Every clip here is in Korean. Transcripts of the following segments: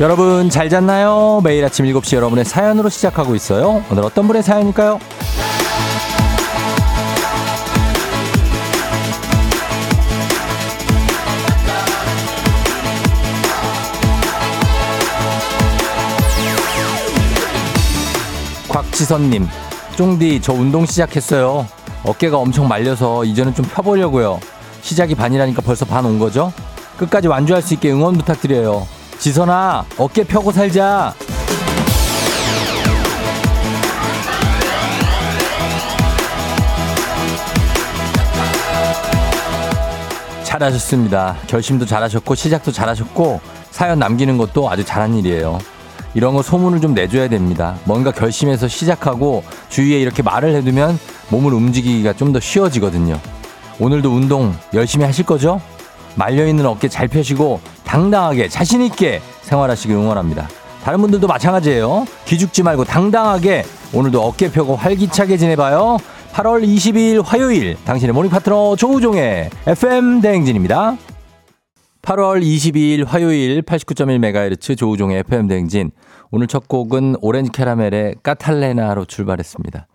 여러분 잘 잤나요? 매일 아침 7시 여러분의 사연으로 시작하고 있어요. 오늘 어떤 분의 사연일까요? '곽지선님, 쫑디 저 운동 시작했어요. 어깨가 엄청 말려서 이제는 좀 펴보려고요. 시작이 반이라니까 벌써 반 온 거죠? 끝까지 완주할 수 있게 응원 부탁드려요. 지선아, 어깨 펴고 살자. 잘하셨습니다. 결심도 잘하셨고, 시작도 잘하셨고, 사연 남기는 것도 아주 잘한 일이에요. 이런 거 소문을 좀 내줘야 됩니다. 뭔가 결심해서 시작하고 주위에 이렇게 말을 해두면 몸을 움직이기가 좀 더 쉬워지거든요. 오늘도 운동 열심히 하실 거죠? 말려있는 어깨 잘 펴시고 당당하게 자신 있게 생활하시길 응원합니다. 다른 분들도 마찬가지예요. 기죽지 말고 당당하게 오늘도 어깨 펴고 활기차게 지내봐요. 8월 22일 화요일 당신의 morning 파트너 조우종의 FM 대행진입니다. 8월 22일 화요일 89.1MHz 조우종의 FM 대행진. 오늘 첫 곡은 오렌지 캐러멜의 까탈레나로 출발했습니다.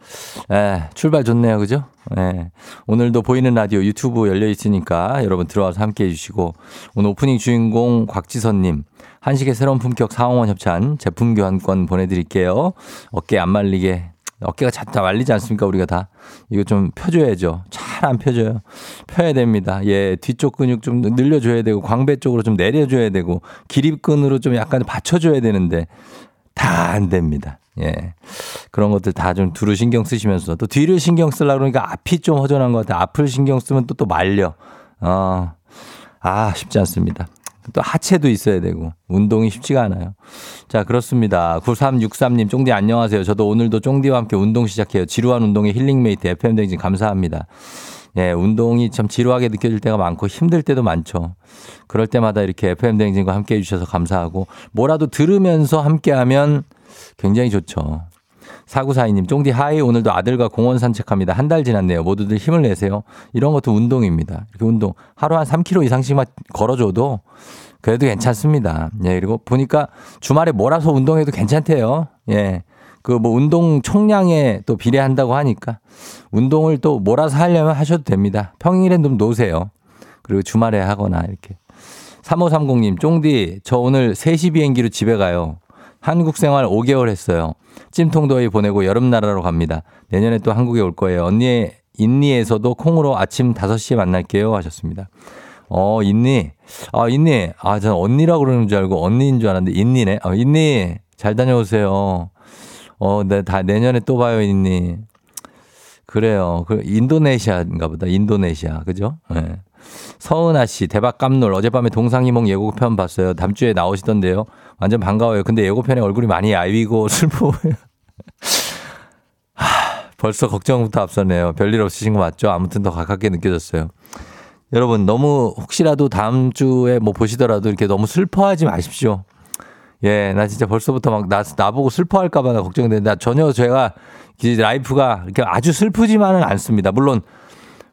에, 출발 좋네요. 그죠? 예. 오늘도 보이는 라디오 유튜브 열려 있으니까 여러분 들어와서 함께 해 주시고 오늘 오프닝 주인공 곽지선 님 한식의 새로운 품격 상황원 협찬 제품 교환권 보내 드릴게요. 어깨 안 말리게 어깨가 다 말리지 않습니까? 우리가 다. 이거 좀 펴줘야죠. 잘 안 펴져요. 펴야 됩니다. 예, 뒤쪽 근육 좀 늘려줘야 되고, 광배 쪽으로 좀 내려줘야 되고, 기립근으로 좀 약간 받쳐줘야 되는데, 다 안 됩니다. 예. 그런 것들 다 좀 두루 신경 쓰시면서, 또 뒤를 신경 쓰려고 그러니까 앞이 좀 허전한 것 같아요. 앞을 신경 쓰면 또 또 말려. 어, 아, 쉽지 않습니다. 또 하체도 있어야 되고 운동이 쉽지가 않아요. 자, 그렇습니다. 9363님, 쫑디 안녕하세요. 저도 오늘도 쫑디와 함께 운동 시작해요. 지루한 운동의 힐링메이트 FM 댕진 감사합니다. 예, 운동이 참 지루하게 느껴질 때가 많고 힘들 때도 많죠. 그럴 때마다 이렇게 FM 댕진과 함께 해 주셔서 감사하고 뭐라도 들으면서 함께 하면 굉장히 좋죠. 사구사이님, 쫑디 하이 오늘도 아들과 공원 산책합니다. 한 달 지났네요. 모두들 힘을 내세요. 이런 것도 운동입니다. 이렇게 운동 하루 한 3km 이상씩만 걸어줘도 그래도 괜찮습니다. 예, 그리고 보니까 주말에 몰아서 운동해도 괜찮대요. 예. 그 뭐 운동 총량에 또 비례한다고 하니까 운동을 또 몰아서 하려면 하셔도 됩니다. 평일엔 좀 놓으세요. 그리고 주말에 하거나 이렇게. 3530님, 쫑디, 저 오늘 3시 비행기로 집에 가요. 한국 생활 5개월 했어요. 찜통더위 보내고 여름 나라로 갑니다. 내년에 또 한국에 올 거예요. 언니, 인니에서도 콩으로 아침 5시에 만날게요. 하셨습니다. 어, 인니. 아, 인니. 아, 전 언니라고 그러는 줄 알고 언니인 줄 알았는데, 인니네. 어, 인니. 잘 다녀오세요. 어, 네, 다 내년에 또 봐요, 인니. 그래요. 그 인도네시아인가 보다. 인도네시아. 그죠? 예. 네. 서은아 씨, 대박 깜놀. 어젯밤에 동상이몽 예고편 봤어요. 다음 주에 나오시던데요. 완전 반가워요. 근데 예고편에 얼굴이 많이 야위고 슬퍼 보여요. 하, 벌써 걱정부터 앞서네요. 별일 없으신 거 맞죠? 아무튼 더 가깝게 느껴졌어요. 여러분 너무 혹시라도 다음 주에 뭐 보시더라도 이렇게 너무 슬퍼하지 마십시오. 예, 나 진짜 벌써부터 막 나, 나보고 슬퍼할까봐 나 걱정되는데 전혀 제가 life가 이렇게 아주 슬프지만은 않습니다. 물론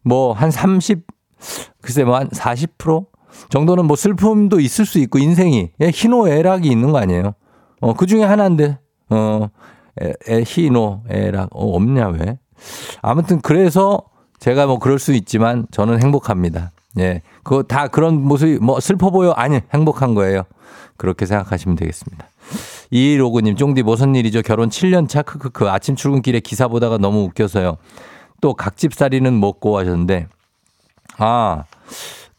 뭐 한 30, 글쎄 뭐 한 40% 정도는 뭐 슬픔도 있을 수 있고 인생이 예, 희노애락이 있는 거 아니에요. 어, 그 중에 하나인데, 어, 에, 에, 희노애락, 어, 없냐, 왜? 아무튼 그래서 제가 뭐 그럴 수 있지만 저는 행복합니다. 예. 그거 다 그런 모습이 뭐 슬퍼 보여? 아니, 행복한 거예요. 그렇게 생각하시면 되겠습니다. 이로그님, 쫑디 무슨 일이죠? 결혼 7년 차, 크크크. 아침 출근길에 기사 보다가 너무 웃겨서요. 또 각집살이는 먹고 하셨는데, 아,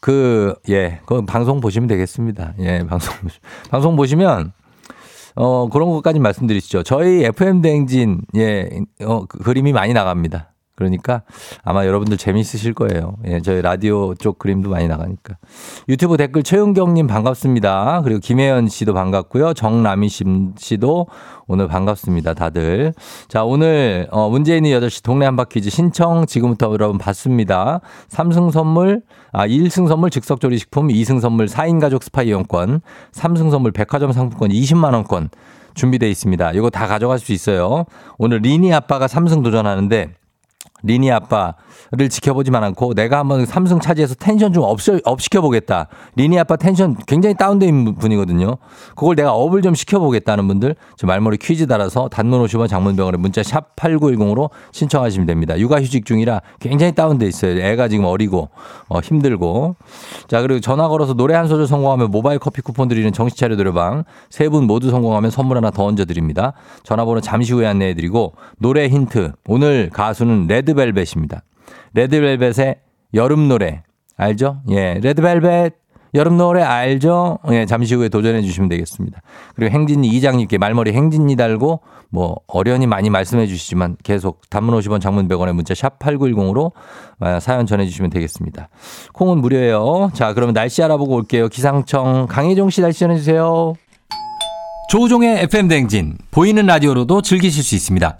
그, 예, 그 방송 보시면 되겠습니다. 예, 방송, 방송 보시면, 어, 그런 것까지 말씀드리시죠. 저희 FM대행진, 예, 어, 그 그림이 많이 나갑니다. 그러니까 아마 여러분들 재미있으실 거예요. 예, 저희 라디오 쪽 그림도 많이 나가니까. 유튜브 댓글 최은경님 반갑습니다. 그리고 김혜연 씨도 반갑고요. 정남희 씨도 오늘 반갑습니다. 다들. 자, 오늘 어, 문재인이 8시 동네 한바퀴즈 신청 지금부터 여러분 받습니다. 3승 선물, 아, 1승 선물 즉석조리식품, 2승 선물 4인 가족 스파 이용권, 3승 선물 백화점 상품권 20만원권 준비되어 있습니다. 이거 다 가져갈 수 있어요. 오늘 리니 아빠가 3승 도전하는데 리니 아빠를 지켜보지만 않고 내가 한번 삼승 차지해서 텐션 좀 up, up 시켜보겠다. 리니 아빠 텐션 굉장히 다운된 분이거든요. 그걸 내가 up을 좀 시켜보겠다는 분들 저 말머리 퀴즈 달아서 단문 50원 장문 백원에 문자 샵 8910으로 신청하시면 됩니다. 육아휴직 중이라 굉장히 다운돼 있어요. 애가 지금 어리고 어, 힘들고. 자 그리고 전화 걸어서 노래 한 소절 성공하면 모바일 커피 쿠폰 드리는 정신차려 노래방 세 분 모두 성공하면 선물 하나 더 얹어드립니다. 전화번호 잠시 후에 안내해드리고 노래 힌트 오늘 가수는 레드 벨벳입니다. 레드벨벳의 여름 노래 알죠? 예, 레드벨벳 여름 노래 알죠? 예, 잠시 후에 도전해 주시면 되겠습니다. 그리고 행진이 이장님께 말머리 행진이 달고 뭐 어련히 많이 말씀해 주시지만 계속 단문 50원 장문 100원의 문자 샵 8910으로 아, 사연 전해 주시면 되겠습니다. 콩은 무료예요. 자, 그러면 날씨 알아보고 올게요. 기상청 강혜종 씨 날씨 전해 주세요. 조우종의 FM 댕진 보이는 라디오로도 즐기실 수 있습니다.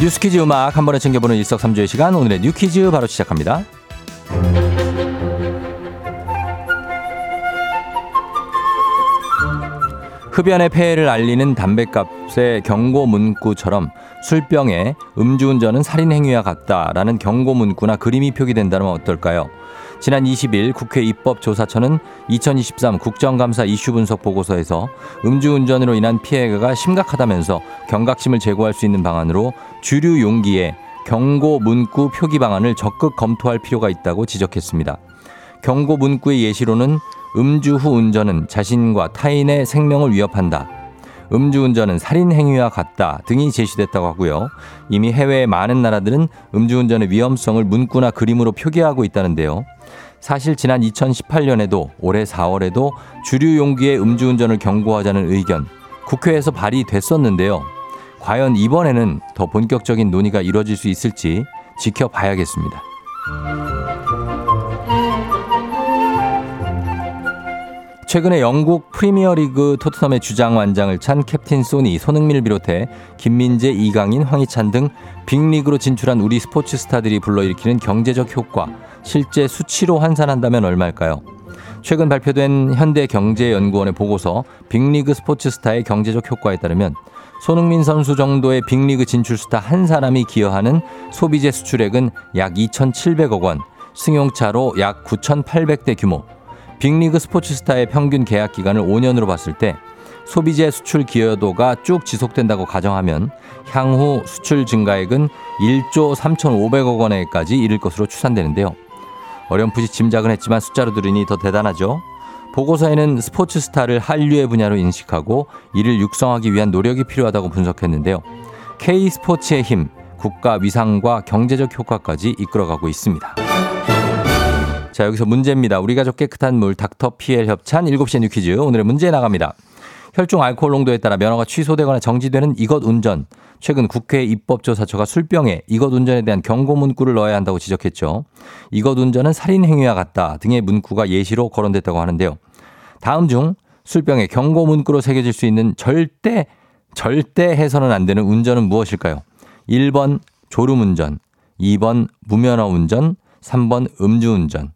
뉴스 퀴즈 음악 한 번에 챙겨보는 일석삼조의 시간 오늘의 뉴 퀴즈 바로 시작합니다. 흡연의 폐해를 알리는 담배값의 경고 문구처럼 술병에 음주운전은 살인행위와 같다라는 경고 문구나 그림이 표기된다면 어떨까요? 지난 20일 국회 입법조사처는 2023 국정감사 이슈 분석 보고서에서 음주운전으로 인한 피해가 심각하다면서 경각심을 제고할 수 있는 방안으로 주류 용기에 경고 문구 표기 방안을 적극 검토할 필요가 있다고 지적했습니다. 경고 문구의 예시로는 음주 후 운전은 자신과 타인의 생명을 위협한다. 음주운전은 살인행위와 같다 등이 제시됐다고 하고요. 이미 해외의 많은 나라들은 음주운전의 위험성을 문구나 그림으로 표기하고 있다는데요. 사실 지난 2018년에도 올해 4월에도 주류 용기의 음주운전을 경고하자는 의견 국회에서 발의됐었는데요. 과연 이번에는 더 본격적인 논의가 이뤄질 수 있을지 지켜봐야겠습니다. 최근에 영국 프리미어리그 토트넘의 주장 완장을 찬 캡틴 소니, 손흥민을 비롯해 김민재, 이강인, 황희찬 등 빅리그로 진출한 우리 스포츠 스타들이 불러일으키는 경제적 효과, 실제 수치로 환산한다면 얼마일까요? 최근 발표된 현대경제연구원의 보고서 빅리그 스포츠 스타의 경제적 효과에 따르면 손흥민 선수 정도의 빅리그 진출 스타 한 사람이 기여하는 소비재 수출액은 약 2,700억 원, 승용차로 약 9,800대 규모, 빅리그 스포츠 스타의 평균 계약 기간을 5년으로 봤을 때 소비재 수출 기여도가 쭉 지속된다고 가정하면 향후 수출 증가액은 1조 3,500억 원에까지 이를 것으로 추산되는데요. 어렴풋이 짐작은 했지만 숫자로 들으니 더 대단하죠. 보고서에는 스포츠 스타를 한류의 분야로 인식하고 이를 육성하기 위한 노력이 필요하다고 분석했는데요. K 스포츠의 힘, 국가 위상과 경제적 효과까지 이끌어가고 있습니다. 자, 여기서 문제입니다. 우리 가족 깨끗한 물 닥터 피엘 협찬 7시에 뉴 퀴즈. 오늘의 문제 나갑니다. 혈중 알코올 농도에 따라 면허가 취소되거나 정지되는 이것 운전. 최근 국회 입법조사처가 술병에 이것 운전에 대한 경고 문구를 넣어야 한다고 지적했죠. 이것 운전은 살인 행위와 같다 등의 문구가 예시로 거론됐다고 하는데요. 다음 중 술병에 경고 문구로 새겨질 수 있는 절대 절대 해서는 안 되는 운전은 무엇일까요? 1번 졸음 운전, 2번 무면허 운전, 3번 음주운전.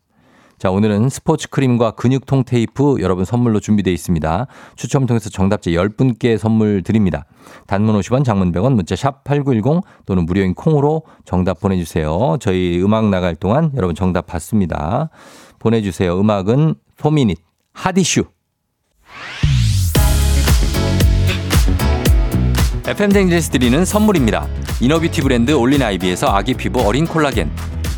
자, 오늘은 스포츠 크림과 근육통 테이프 여러분 선물로 준비되어 있습니다. 추첨 통해서 정답자 10분께 선물 드립니다. 단문 50원, 장문 100원, 문자 샵 8910 또는 무료인 콩으로 정답 보내주세요. 저희 음악 나갈 동안 여러분 정답 받습니다. 보내주세요. 음악은 포미닛, Hot Issue. FM댕진에서 드리는 선물입니다. inner beauty 브랜드 올린 아이비에서 아기 피부 어린 콜라겐.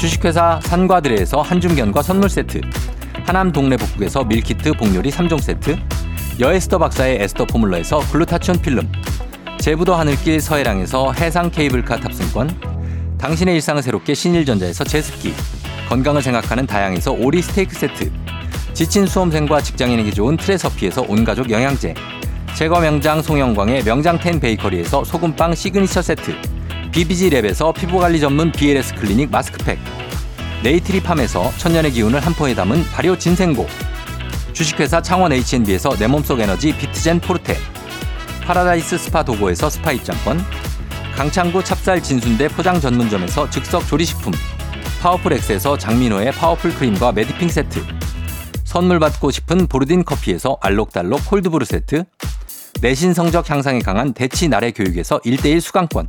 주식회사 산과드레에서 한중견과 선물 세트. 하남 동네 북국에서 밀키트 복요리 3종 세트. 여에스더 박사의 에스더 포뮬러에서 글루타치온 필름. 제부도 하늘길 서해랑에서 해상 케이블카 탑승권. 당신의 일상을 새롭게 신일전자에서 제습기. 건강을 생각하는 다양에서 오리 스테이크 세트. 지친 수험생과 직장인에게 좋은 트레서피에서 온가족 영양제. 제과 명장 송영광의 명장텐 베이커리에서 소금빵 시그니처 세트. BBG랩에서 피부관리 전문 BLS 클리닉 마스크팩. 네이트리팜에서 천년의 기운을 한 포에 담은 발효 진생고. 주식회사 창원 H&B에서 내 몸속 에너지 비트젠 포르테. 파라다이스 스파 도고에서 스파 입장권. 강창구 찹쌀 진순대 포장 전문점에서 즉석 조리식품. 파워풀 엑스에서 장민호의 파워풀 크림과 메디핑 세트. 선물 받고 싶은 보르딘 커피에서 알록달록 콜드브루 세트. 내신 성적 향상에 강한 대치 나래 교육에서 1대1 수강권.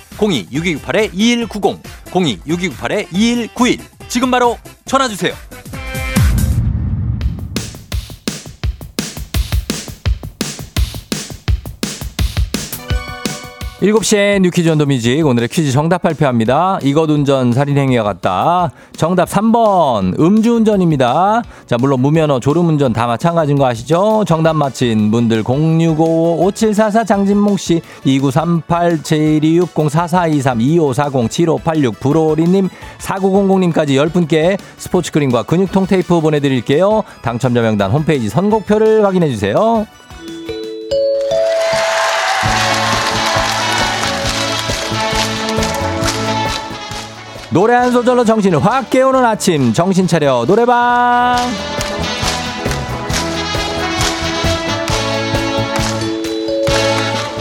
02-6298-2190 02-6298-2191 지금 바로 전화주세요. 7시에 뉴퀴즈 온더 뮤직 오늘의 퀴즈 정답 발표합니다. 이것 운전 살인행위와 같다. 정답 3번 음주운전입니다. 자 물론 무면허 졸음운전 다 마찬가지인 거 아시죠? 정답 맞힌 분들 0655-5744 장진몽씨 2938-7260-4423-2540-7586 불오리님 4900님까지 10분께 스포츠 크림과 근육통 테이프 보내드릴게요. 당첨자 명단 홈페이지 선곡표를 확인해주세요. 노래 한 소절로 정신을 확 깨우는 아침 정신 차려 노래방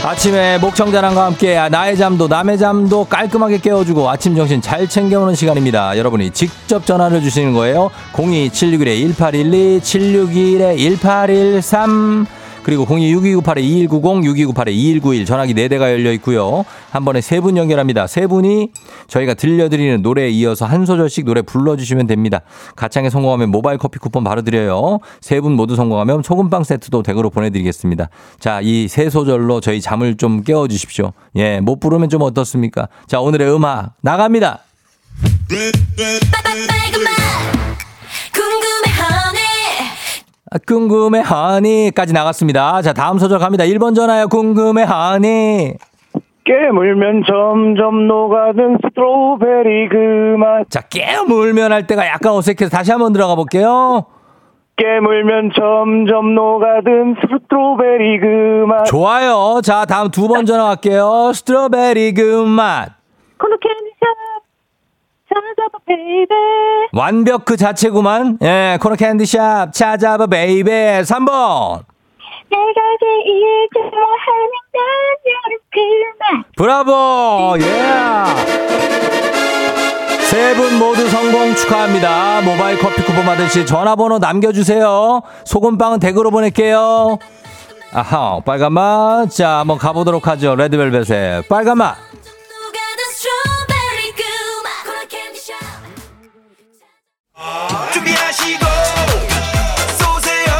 아침에 목청자랑과 함께 나의 잠도 남의 잠도 깔끔하게 깨워주고 아침 정신 잘 챙겨오는 시간입니다. 여러분이 직접 전화를 주시는 거예요. 02761-1812 761-1813 그리고 026298-2190, 6298-2191 전화기 4대가 열려 있고요. 한 번에 세분 연결합니다. 세 분이 저희가 들려드리는 노래에 이어서 한 소절씩 노래 불러주시면 됩니다. 가창에 성공하면 모바일 커피 쿠폰 바로 드려요. 세분 모두 성공하면 소금빵 세트도 댁으로 보내드리겠습니다. 자, 이 세 소절로 저희 잠을 좀 깨워주십시오. 예, 못 부르면 좀 어떻습니까? 자, 오늘의 음악 나갑니다. 아, 궁금해 honey까지 나갔습니다. 자, 다음 소절 갑니다. 1번 전화요. 궁금해 honey. 깨물면 점점 녹아든 strawberry 그 맛. 자, 깨물면 할 때가 약간 어색해서 다시 한번 들어가 볼게요. 깨물면 점점 녹아든 strawberry 그 맛. 좋아요. 자, 다음 두 번 전화 갈게요. strawberry 그 맛. Corner candy shop 찾아봐 baby 완벽 그 자체구만. 예, corner candy shop 찾아봐 baby 3번. 내가 제일 좋아하는 난 여름 그맛 브라보! 예! 세분 모두 성공 축하합니다. 모바일 커피 쿠폰 받으실 전화번호 남겨주세요. 소금빵은 댁으로 보낼게요. 아하, 빨간 맛. 자, 한번 가보도록 하죠. 레드벨벳의 빨간 맛. 준비하시고 쏘세요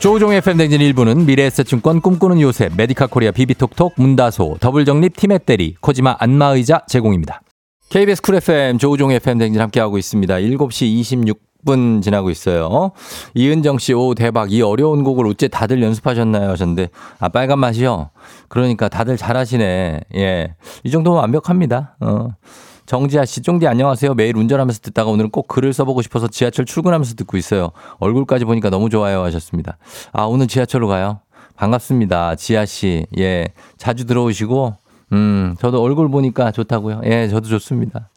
조우종의 FM 댕진 1부는 미래에셋증권 꿈꾸는 요새, 메디카 코리아 비비톡톡, 문다소, 더블정립, 티맵대리, 코지마 안마의자 제공입니다. KBS 쿨 FM 조우종의 FM 댕진 함께하고 있습니다. 7시 26분 지나고 있어요. 이은정 씨, 오, 대박. 이 어려운 곡을 어째 다들 연습하셨나요? 하셨는데, 아, 빨간 맛이요? 그러니까 다들 잘하시네. 예. 이 정도면 완벽합니다. 어. 정지아 씨, 쫑디 안녕하세요. 매일 운전하면서 듣다가 오늘은 꼭 글을 써보고 싶어서 지하철 출근하면서 듣고 있어요. 얼굴까지 보니까 너무 좋아요 하셨습니다. 아, 오늘 지하철로 가요? 반갑습니다. 지아 씨. 예. 자주 들어오시고, 음, 저도 얼굴 보니까 좋다고요. 예, 저도 좋습니다.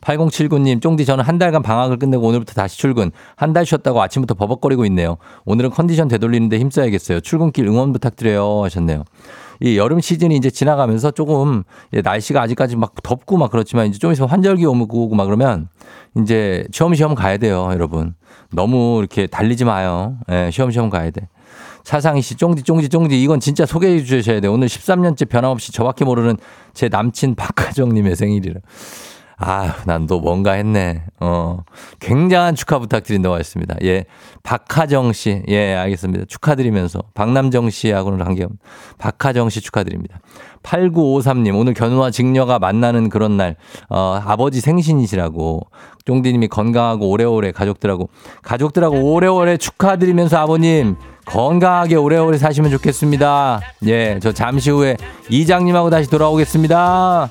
8079님, 쫑디 저는 한 달간 방학을 끝내고 오늘부터 다시 출근. 한 달 쉬었다고 아침부터 버벅거리고 있네요. 오늘은 컨디션 되돌리는데 힘써야겠어요. 출근길 응원 부탁드려요. 하셨네요. 이 여름 시즌이 이제 지나가면서 조금 날씨가 아직까지 막 덥고 막 그렇지만 이제 좀 있으면 환절기 오고 막 그러면 이제 쉬엄쉬엄 가야 돼요, 여러분. 너무 이렇게 달리지 마요. 예, 쉬엄쉬엄 가야 돼. 사상희 씨, 쫑디, 쫑디, 쫑디. 이건 진짜 소개해 주셔야 돼요. 오늘 13년째 변함없이 저밖에 모르는 제 남친 박하정님의 생일이라. 아, 난 또 뭔가 했네. 어, 굉장한 축하 부탁드린다고 했습니다. 예. 박하정 씨. 예, 알겠습니다. 축하드리면서. 박남정 씨하고는 관계없 박하정 씨 축하드립니다. 8953님, 오늘 견우와 직녀가 만나는 그런 날, 어, 아버지 생신이시라고. 쫑디님이 건강하고 오래오래 가족들하고, 가족들하고 오래오래 축하드리면서 아버님, 건강하게 오래오래 사시면 좋겠습니다. 예, 저 잠시 후에 이장님하고 다시 돌아오겠습니다.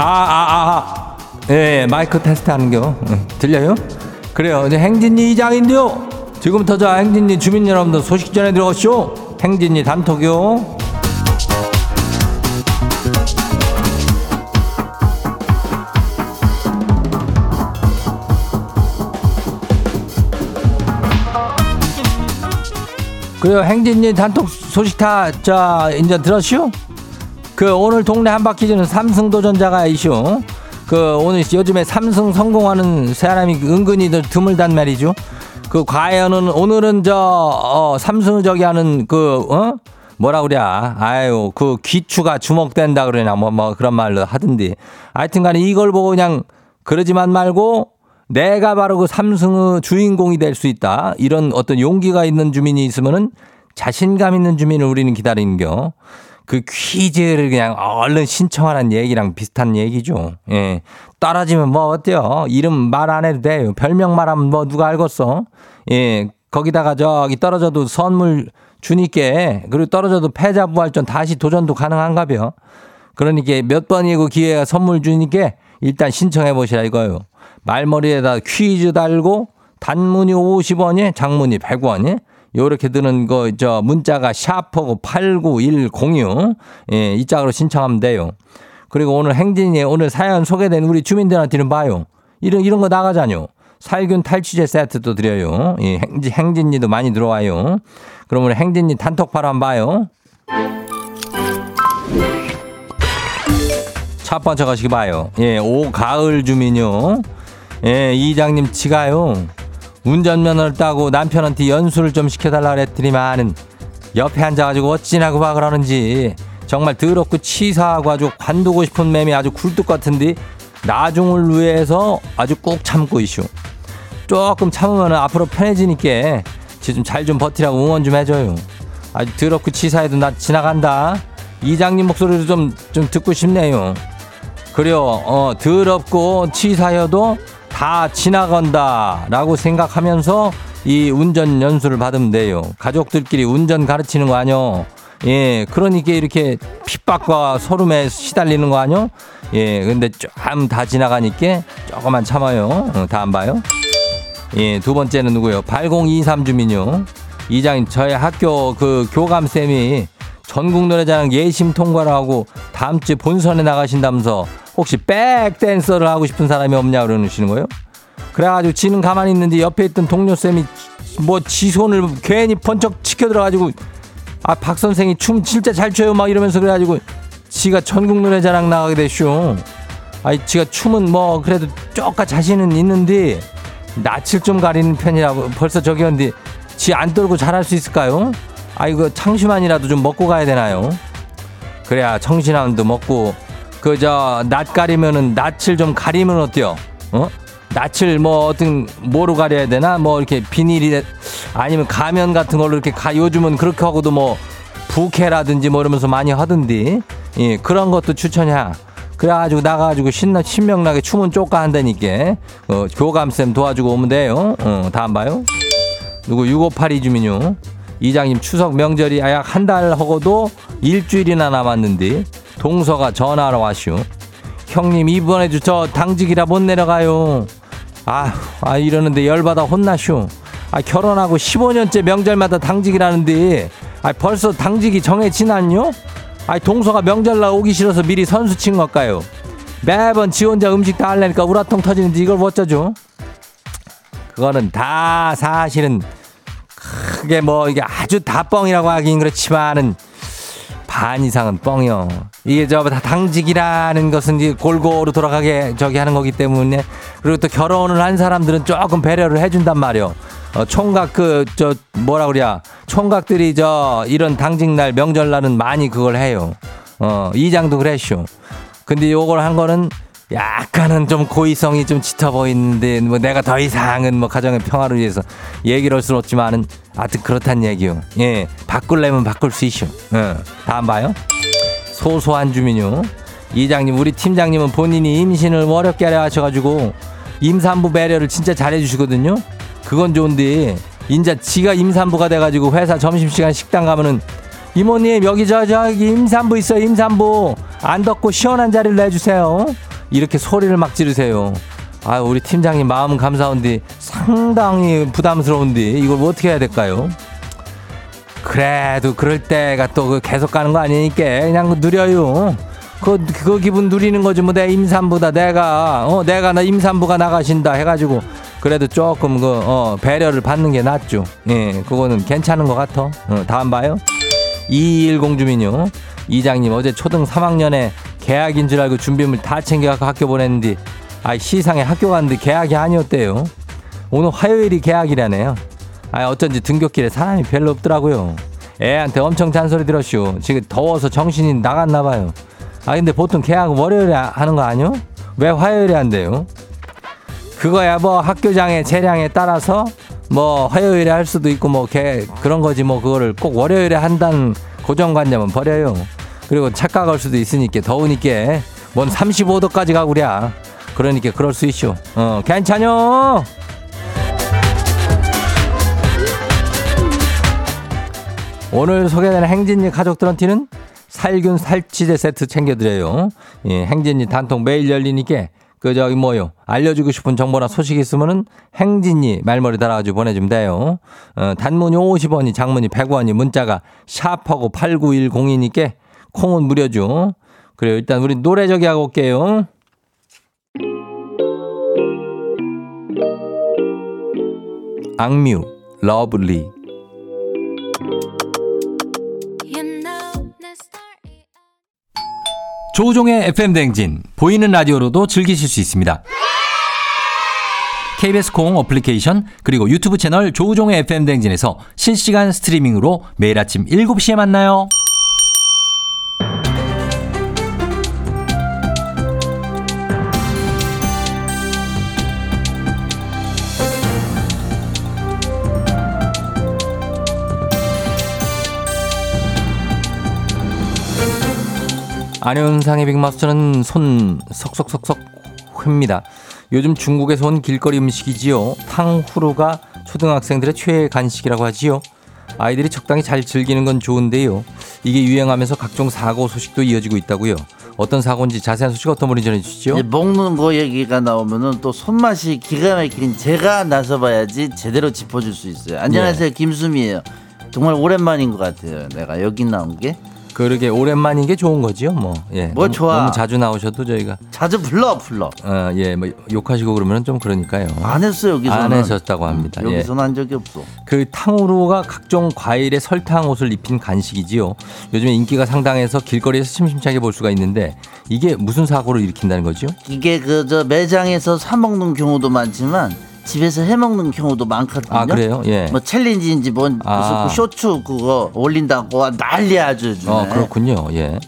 아, 아, 아, 아. 예, 마이크 테스트 하는 겨. 응, 들려요? 그래요. 이제 행진이 이장인데요. 지금부터 저 행진이 주민 여러분들 소식 전해 들어오시오. 행진이 단톡요. 그래요. 행진이 단톡 소식 다, 자, 이제 들었슈? 그 오늘 동네 한바퀴즈는 삼성도전자가 이슈. 그 오늘 요즘에 삼성 성공하는 사람이 은근히 더 드물단 말이죠. 그 과연은 오늘은 저 어, 삼성 저기 하는 그 어? 뭐라 그래? 아유 그 귀추가 주목된다 그러냐 뭐뭐 그런 말로 하던데. 하여튼간에 이걸 보고 그냥 그러지만 말고 내가 바로 그 삼성의 주인공이 될 수 있다. 이런 어떤 용기가 있는 주민이 있으면은 자신감 있는 주민을 우리는 기다리는겨. 그 퀴즈를 그냥 얼른 신청하라는 얘기랑 비슷한 얘기죠. 예. 떨어지면 뭐 어때요? 이름 말 안 해도 돼요. 별명 말하면 뭐 누가 알겠어? 예. 거기다가 저기 떨어져도 선물 주니께 그리고 떨어져도 패자 부활전 다시 도전도 가능한가벼. 그러니까 몇 번이고 기회가 선물 주니까 일단 신청해 보시라 이거요. 말머리에다 퀴즈 달고 단문이 50원이 장문이 100원이 요렇게 드는 거, 저, 문자가 샤퍼고 89106. 예, 이 짝으로 신청하면 돼요. 그리고 오늘 행진이 오늘 사연 소개된 우리 주민들한테는 봐요. 이런, 이런 거 나가자뇨. 살균 탈취제 세트도 드려요. 예, 행진, 행진이도 많이 들어와요. 우리 행진이 단톡바로 한번 봐요. 첫 번째 가시기 봐요. 예, 오 가을 주민요. 예, 이장님 치가요. 운전면허를 따고 남편한테 연수를 좀 시켜달라 그랬더니만은 옆에 앉아가지고 어찌나 그봐 그러는지 정말 더럽고 치사하고 아주 관두고 싶은 맴이 아주 굴뚝 같은데 나중을 위해서 아주 꾹 참고 이슈. 조금 참으면 앞으로 편해지니까 지금 잘 좀 버티라고 응원 좀 해줘요. 아주 더럽고 치사해도 나 지나간다. 이장님 목소리도 좀, 좀 듣고 싶네요. 그래요. 어, 더럽고 치사여도 다 지나간다. 라고 생각하면서 이 운전 연수를 받으면 돼요. 가족들끼리 운전 가르치는 거 아니요. 예, 그러니까 이렇게 핍박과 소름에 시달리는 거 아니요? 예, 근데 좀다 지나가니까 조금만 참아요. 어, 다안 봐요? 예, 두 번째는 누구요? 8023 주민요. 이장님, 저희 학교 그 교감쌤이 전국 노래자랑 예심 통과를 하고 다음 주에 본선에 나가신다면서 혹시 백댄서를 하고 싶은 사람이 없냐 그러시는 거예요? 그래가지고 지는 가만히 있는데 옆에 있던 동료쌤이 뭐 지 손을 괜히 번쩍 치켜 들어가지고 아 박 선생이 춤 진짜 잘 춰요 막 이러면서 그래가지고 지가 전국 노래자랑 나가게 됐쇼. 아이 지가 춤은 뭐 그래도 쪼까 자신은 있는데 낯을 좀 가리는 편이라고 벌써 저기 한데 지 안 떨고 잘할 수 있을까요? 아이고 청심환이라도 좀 먹고 가야 되나요? 그래야 청심환도 먹고 그 저 낯 가리면은 낯을 좀 가리면 어때요? 어? 낯을 뭐 어떤 뭐로 가려야 되나? 뭐 이렇게 비닐이 아니면 가면 같은 걸로 이렇게 가 요즘은 그렇게 하고도 뭐 부케라든지 뭐 이러면서 많이 하던데 예 그런 것도 추천이야. 그래가지고 나가가지고 신나 신명나게 춤은 쪼까 한다니까 어, 교감쌤 도와주고 오면 돼요 어, 다음 봐요 누구 6582 주민요 이장님 추석 명절이 약 한 달 하고도 일주일이나 남았는데 동서가 전화하러 왔슈 형님 이번에도 저 당직이라 못 내려가요 아, 아 이러는데 열받아 혼나쇼 아 결혼하고 15년째 명절마다 당직이라는데 아 벌써 당직이 정해지났뇨? 아 동서가 명절 날 오기 싫어서 미리 선수 친 걸까요? 매번 지 혼자 음식 다 하려니까 우라통 터지는데 이걸 어쩌죠? 그거는 다 사실은 크게 뭐 이게 아주 다 뻥이라고 하긴 그렇지만은 반 이상은 뻥이요. 이게 저다 당직이라는 것은 골고루 돌아가게 저기 하는 거기 때문에 그리고 또 결혼을 한 사람들은 조금 배려를 해준단 말이요. 어, 총각 그 저 뭐라 그래야 총각들이 저 이런 당직날 명절날은 많이 그걸 해요. 어 이장도 그랬쇼. 근데 요걸 한 거는 약간은 좀 고의성이 좀 짙어 보이는데 뭐 내가 더 이상은 뭐 가정의 평화를 위해서 얘기를 할 수는 없지만은 하여튼 그렇단 얘기요. 예, 바꿀려면 바꿀 수 있쇼. 어, 다음 봐요. 소소한 주민요. 이장님 우리 팀장님은 본인이 임신을 어렵게 하려 하셔가지고 임산부 배려를 진짜 잘해주시거든요. 그건 좋은데 인자 지가 임산부가 돼가지고 회사 점심시간 식당 가면은 이모님 여기 저 저기 임산부 있어요 임산부 안 덥고 시원한 자리를 내주세요 이렇게 소리를 막 지르세요. 아 우리 팀장님 마음은 감사한데 상당히 부담스러운데 이걸 어떻게 해야 될까요? 그래도 그럴 때가 또그 계속 가는 거 아니니까 그냥 누려요. 그, 그 기분 누리는 거지 뭐 내 임산부다 내가 어 내가 나 임산부가 나가신다 해가지고 그래도 조금 그 어, 배려를 받는 게 낫죠. 예 그거는 괜찮은 것 같아. 어, 다음 봐요. 210 주민요. 이장님 어제 초등 3학년에 계약인 줄 알고 준비물 다 챙겨갖고 학교 보냈는데 아 시상에 학교 갔는데 계약이 아니었대요. 오늘 화요일이 계약이라네요. 아 어쩐지 등굣길에 사람이 별로 없더라고요. 애한테 엄청 잔소리 들었쇼. 지금 더워서 정신이 나갔나 봐요. 아 근데 보통 계약은 월요일에 하는 거 아니요? 왜 화요일에 한대요? 그거야 뭐 학교장의 재량에 따라서 뭐 화요일에 할 수도 있고 뭐 개, 그런 거지 뭐 그거를 꼭 월요일에 한다는 고정관념은 버려요. 그리고 착각할 수도 있으니까 더우니까 뭔 35도까지 가구랴. 그러니까 그럴 수 있쇼. 어 괜찮요. 오늘 소개되는 행진이 가족들한테는 살균 살치제 세트 챙겨드려요. 예, 행진이 단통 매일 열리니까 그 저기 뭐요 알려주고 싶은 정보나 소식 있으면은 행진이 말머리 달아가지고 보내주면 돼요. 어, 단문이 50원이 장문이 100원이 문자가 샵하고 8910이니까 콩은 무료죠. 그래요 일단 우리 노래 저기 하고 올게요. 악뮤 Love Lee. 조종의 FM 댕진 보이는 라디오로도 즐기실 수 있습니다. KBS 콩 어플리케이션 그리고 유튜브 채널 조우종의 FM 댕진에서 실시간 스트리밍으로 매일 아침 7시에 만나요. 안현상의 빅마스터는 손 석석석석 회입니다. 요즘 중국에서 온 길거리 음식이지요. 탕후루가 초등학생들의 최애 간식이라고 하지요. 아이들이 적당히 잘 즐기는 건 좋은데요. 이게 유행하면서 각종 사고 소식도 이어지고 있다고요. 어떤 사고인지 자세한 소식 어떤 분이 전해주시죠? 이제 먹는 거 얘기가 나오면은 또 손맛이 기가 막힌 제가 나서봐야지 제대로 짚어줄 수 있어요. 안녕하세요 김수미예요. 정말 오랜만인 것 같아요. 내가 여기 나온 게 그러게 오랜만인 게 좋은 거지요. 뭐, 예. 뭐 너무, 좋아. 너무 자주 나오셔도 저희가 자주 불러 불러. 어, 예, 뭐 욕하시고 그러면 좀 그러니까요. 안 했어 여기서는. 안 하셨다고 합니다. 예. 여기서는 한 적이 없어. 그 탕후루가 각종 과일에 설탕 옷을 입힌 간식이지요. 요즘에 인기가 상당해서 길거리에서 심심찮게 볼 수가 있는데 이게 무슨 사고를 일으킨다는 거죠? 이게 그 저 매장에서 사 먹는 경우도 많지만 집에서 해 먹는 경우도 많거든요. 아 그래요? 예. 뭐 챌린지인지 뭔 아. 무슨 그 쇼츠 그거 올린다고 난리 아주. 어 그렇군요. 예.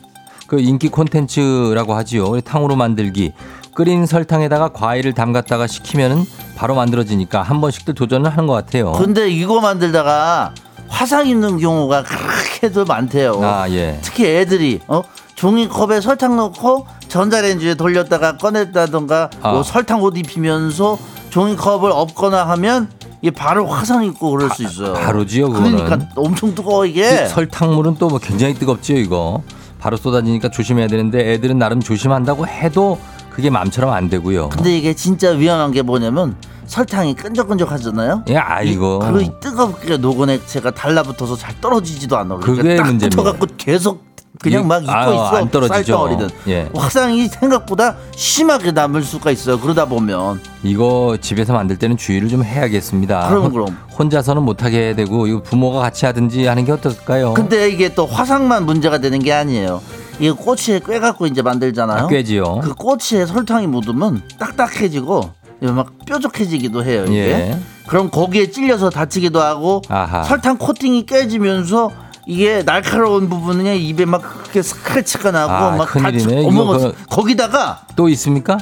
그 인기 콘텐츠라고 하지요. 탕후루 만들기. 끓인 설탕에다가 과일을 담갔다가 식히면은 바로 만들어지니까 한 번씩들 도전을 하는 것 같아요. 근데 이거 만들다가 화상 입는 경우가 그렇게도 많대요. 아 예. 특히 애들이 어 종이컵에 설탕 넣고 전자레인지에 돌렸다가 꺼냈다던가 아. 뭐 설탕 옷 입히면서 종이컵을 엎거나 하면 이게 바로 화상 입고 그럴 수 있어요. 바로지요, 그거는. 그러니까 엄청 뜨거워 이게. 이 설탕물은 또 뭐 굉장히 뜨겁지요, 이거. 바로 쏟아지니까 조심해야 되는데 애들은 나름 조심한다고 해도 그게 마음처럼 안 되고요. 근데 이게 진짜 위험한 게 뭐냐면 설탕이 끈적끈적하잖아요. 예, 아이고. 그 뜨겁게 녹은 액체가 달라붙어서 잘 떨어지지도 않아. 그러니까 그게 딱 문제입니다. 붙어갖고 계속 그냥 이- 막 아유, 있어. 안 떨어지죠. 쌀떡거리든. 예. 화상이 생각보다 심하게 남을 수가 있어요. 그러다 보면 이거 집에서 만들 때는 주의를 좀 해야겠습니다. 그럼, 혼- 그럼. 혼자서는 못하게 되고 이거 부모가 같이 하든지 하는 게 어떨까요? 근데 이게 또 화상만 문제가 되는 게 아니에요. 이게 꼬치에 꿰 갖고 이제 만들잖아요. 아, 꿰지요. 그 꼬치에 설탕이 묻으면 딱딱해지고 이거 막 뾰족해지기도 해요. 이게. 예. 그럼 거기에 찔려서 다치기도 하고 아하. 설탕 코팅이 깨지면서 이게 날카로운 부분이 입에 막 그렇게 스크래치가 나고 아, 막 큰일이네. 어머, 그- 거기다가 또 있습니까?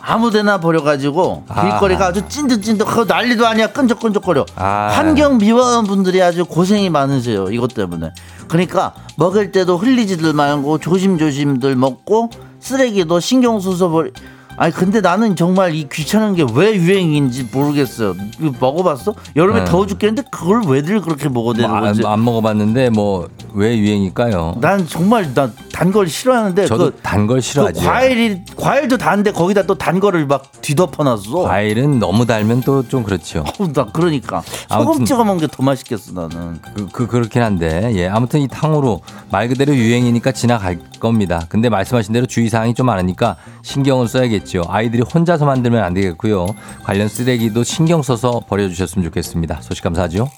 아무데나 버려가지고 아하. 길거리가 아주 찐득찐득하고 난리도 아니야 끈적끈적거려 아. 환경 미화원 분들이 아주 고생이 많으세요 이것 때문에 그러니까 먹을 때도 흘리지들 말고 조심조심들 먹고 쓰레기도 신경 써서 버리 아니 근데 나는 정말 이 귀찮은 게 왜 유행인지 모르겠어요 이거 먹어봤어 여름에 네. 더워 죽겠는데 그걸 왜들 그렇게 먹어대는 뭐 안, 건지 안 먹어봤는데 뭐 왜 유행일까요? 난 정말 난단걸 싫어하는데 저도 그, 단걸그 싫어하죠. 과일이 과일도 단데 거기다 또 단 거를 막 뒤덮어놨어 과일은 너무 달면 또 좀 그렇죠. 어우, 나 그러니까 소금 찍어 먹는 게 더 맛있겠어 나는. 그, 그 그렇긴 한데 예 아무튼 이 탕후루 말 그대로 유행이니까 지나갈 겁니다. 근데 말씀하신 대로 주의 사항이 좀 많으니까 신경을 써야겠죠. 아이들이 혼자서 만들면 안 되겠고요. 관련 쓰레기도 신경 써서 버려주셨으면 좋겠습니다. 소식 감사하죠.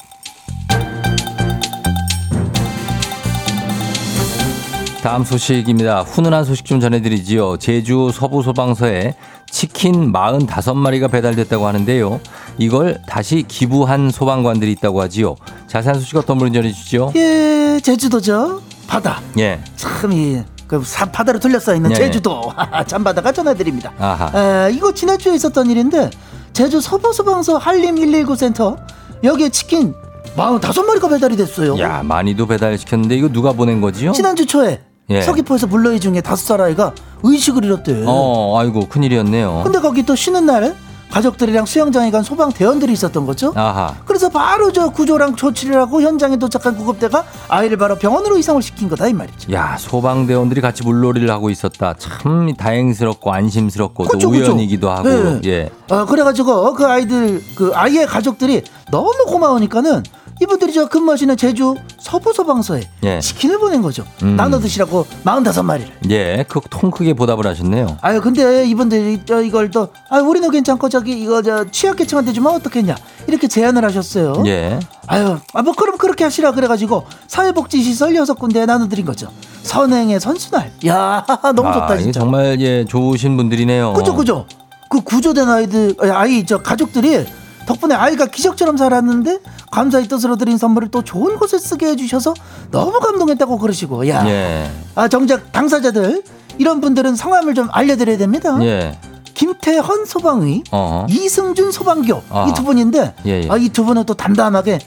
다음 소식입니다. 훈훈한 소식 좀 전해드리지요. 제주 서부소방서에 치킨 45마리가 배달됐다고 하는데요. 이걸 다시 기부한 소방관들이 있다고 하지요. 자세한 소식 어떤 분이 전해주시죠? 예, 제주도죠. 바다. 예. 참이 그 사- 바다로 둘러싸여 있는 예, 제주도. 참바다가 전해드립니다. 아하. 에, 이거 지난주에 있었던 일인데 제주 서부소방서 한림 119 센터 여기에 치킨 45마리가 배달이 됐어요. 야, 많이도 배달 시켰는데 이거 누가 보낸 거지요? 지난주 초에 예. 서귀포에서 물러이 중에 다섯 살 아이가 의식을 잃었대. 어, 아이고, 큰일이었네요. 근데 거기 또 쉬는 날 가족들이랑 수영장에 간 소방 대원들이 있었던 거죠. 아하. 그래서 바로 저 구조랑 조치를 하고 현장에 도착한 구급대가 아이를 바로 병원으로 이송을 시킨 거다 이 말이죠. 야, 소방 대원들이 같이 물놀이를 하고 있었다. 참 다행스럽고 안심스럽고 그쵸, 또 그쵸. 우연이기도 하고. 네. 예. 아, 그래가지고 그 아이들 그 아이의 가족들이 너무 고마우니까는 이분들이 저 근무하시는 제주 서부 소방서에 예. 치킨을 보낸 거죠. 음. 나눠 드시라고 45마리를. 예, 그 통 크게 보답을 하셨네요. 아유 근데 이분들이 저 이걸 또 아 우리는 괜찮고 저기 이거 저 취약계층한테 주면 어떻겠냐 이렇게 제안을 하셨어요. 예. 아유 아 뭐 그럼 그렇게 하시라 그래가지고 사회복지시설 여섯 군데에 나눠드린 거죠. 선행의 선순환. 야 너무 아, 좋다 진짜. 정말 예, 좋으신 분들이네요. 그죠 그죠 그 구조된 아이들 아이 저 가족들이 덕분에 아이가 기적처럼 살았는데 감사의 뜻으로 드린 선물을 또 좋은 곳에 쓰게 해주셔서 너무 감동했다고 그러시고 야 예. 아 정작 당사자들 이런 분들은 성함을 좀 알려드려야 됩니다 예. 김태헌 소방의 어. 이승준 소방교 아. 이두 분인데 예, 예. 아, 이 두 분은 또 담담하게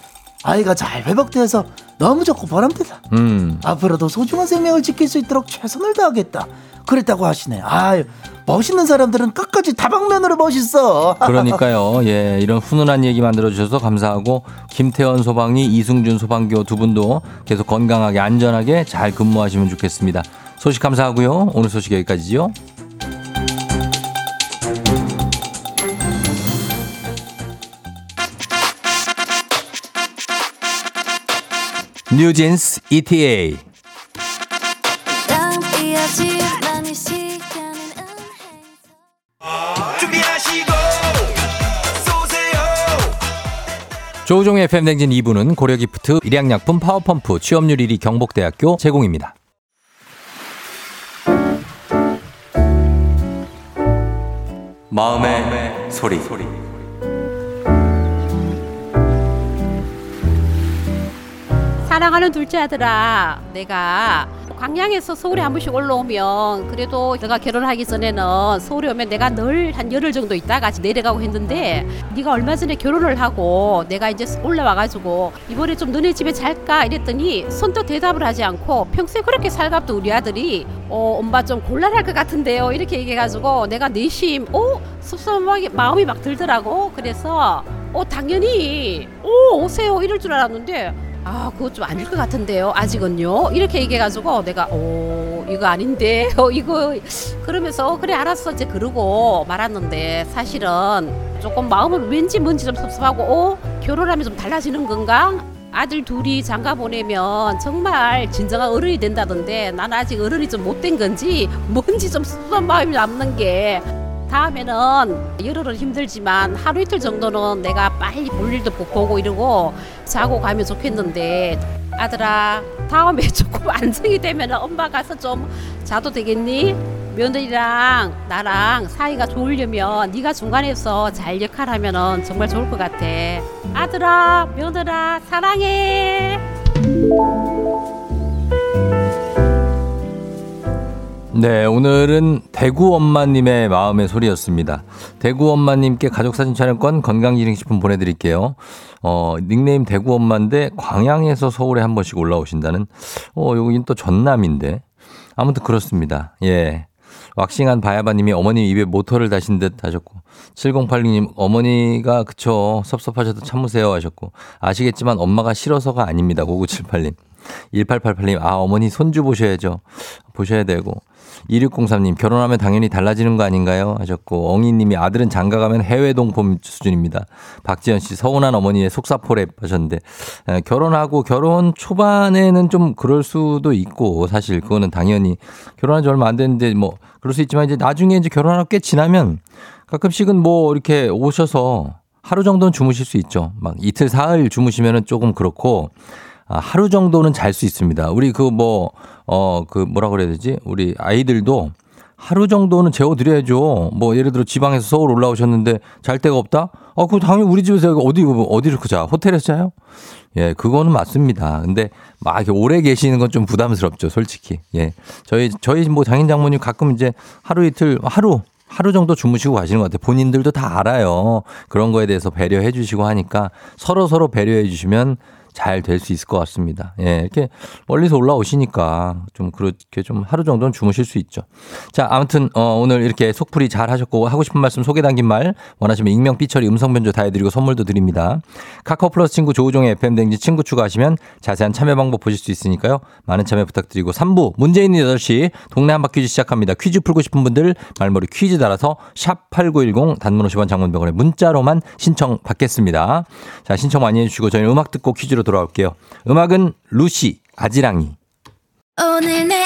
아이가 잘 회복돼서 너무 좋고 보람되다 음. 앞으로도 소중한 생명을 지킬 수 있도록 최선을 다하겠다. 그랬다고 하시네. 아, 멋있는 사람들은 끝까지 다방면으로 멋있어. 그러니까요. 예, 이런 훈훈한 얘기 만들어 주셔서 감사하고 김태원 소방이 이승준 소방교 두 분도 계속 건강하게 안전하게 잘 근무하시면 좋겠습니다. 소식 감사하고요. 오늘 소식 여기까지죠. 뉴진스 ETA 조우종의 FM 댕진 2부는 고려기프트, 일양약품, 파워펌프, 취업률 1위 경복대학교 제공입니다. 마음의, 소리. 사랑하는 둘째 아들아, 내가 광양에서 서울에 한 번씩 올라오면 그래도 내가 결혼하기 전에는 서울에 오면 내가 늘 한 열흘 정도 있다가 내려가고 했는데 네가 얼마 전에 결혼을 하고 내가 이제 올라와가지고 이번에 좀 너네 집에 잘까 이랬더니 선뜻 대답을 하지 않고 평소에 그렇게 살갑던 우리 아들이 어 엄마 좀 곤란할 것 같은데요 이렇게 얘기해가지고 내가 내심 어? 섭섭하게 마음이 막 들더라고. 그래서 어 당연히 오 오세요 이럴 줄 알았는데 아 그거 좀 아닐 것 같은데요 아직은요. 이렇게 얘기해가지고 내가 오 이거 아닌데 어 이거 그러면서 어, 그래 알았어. 이제 그러고 말았는데 사실은 조금 마음은 왠지 뭔지 좀 섭섭하고 어 결혼하면 좀 달라지는 건가? 아들 둘이 장가 보내면 정말 진정한 어른이 된다던데 난 아직 어른이 좀 못 된 건지 뭔지 좀 섭섭한 마음이 남는 게 다음에는 열흘은 힘들지만 하루 이틀 정도는 내가 빨리 볼 일도 보- 보고 이러고 자고 가면 좋겠는데 아들아 다음에 조금 안정이 되면 엄마 가서 좀 자도 되겠니? 며느리랑 나랑 사이가 좋으려면 네가 중간에서 잘 역할하면 정말 좋을 것 같아 아들아 며느라 사랑해 네, 오늘은 대구 엄마님의 마음의 소리였습니다. 대구 엄마님께 가족사진 촬영권 건강기능식품 보내드릴게요. 어, 닉네임 대구 엄마인데 광양에서 서울에 한 번씩 올라오신다는, 어, 여긴 또 전남인데. 아무튼 그렇습니다. 예. 왁싱한 바야바님이 어머님 입에 모터를 다신 듯 하셨고 7086님 어머니가 그쵸 섭섭하셔도 참으세요 하셨고 아시겠지만 엄마가 싫어서가 아닙니다 5978님 1888님 아 어머니 손주 보셔야죠 보셔야 되고 2603님 결혼하면 당연히 달라지는 거 아닌가요 하셨고 엉이님이 아들은 장가 가면 해외 동포 수준입니다 박지현 씨 서운한 어머니의 속사포랩 하셨는데 에, 결혼하고 결혼 초반에는 좀 그럴 수도 있고 사실 그거는 당연히 결혼한 지 얼마 안 됐는데 뭐 그럴 수 있지만 이제 나중에 이제 결혼하고 꽤 지나면 가끔씩은 뭐 이렇게 오셔서 하루 정도는 주무실 수 있죠. 막 이틀 사흘 주무시면은 조금 그렇고 아, 하루 정도는 잘 수 있습니다. 우리 그 뭐 어 그 뭐라 그래야 되지? 우리 아이들도 하루 정도는 재워드려야죠. 뭐 예를 들어 지방에서 서울 올라오셨는데 잘 데가 없다? 어, 그 당연히 우리 집에서 어디 어디를 그 자? 호텔에서 자요? 예, 그거는 맞습니다. 근데 막 이렇게 오래 계시는 건 좀 부담스럽죠, 솔직히. 예. 저희 저희 뭐 장인 장모님 가끔 이제 하루 이틀 하루 하루 정도 주무시고 가시는 것 같아요. 본인들도 다 알아요. 그런 거에 대해서 배려해 주시고 하니까 서로 서로 배려해 주시면 잘 될 수 있을 것 같습니다. 예, 이렇게 멀리서 올라오시니까 좀 그렇게 좀 하루 정도는 주무실 수 있죠. 자, 아무튼 어, 오늘 이렇게 속풀이 잘 하셨고 하고 싶은 말씀 소개 담긴 말 원하시면 익명 삐처리 음성 변조 다 해드리고 선물도 드립니다. 카카오 플러스 친구 조우종의 FM 댕지 친구 추가하시면 자세한 참여 방법 보실 수 있으니까요. 많은 참여 부탁드리고 3부 문제 있는 8시 동네 한바 퀴즈 시작합니다. 퀴즈 풀고 싶은 분들 말머리 퀴즈 달아서 샵 8910 단문 50원 장문병원에 문자로만 신청 받겠습니다. 자, 신청 많이 해주시고 저희는 음악 듣고 퀴즈로 돌아올게요. 음악은 루시 아지랑이. 오늘 내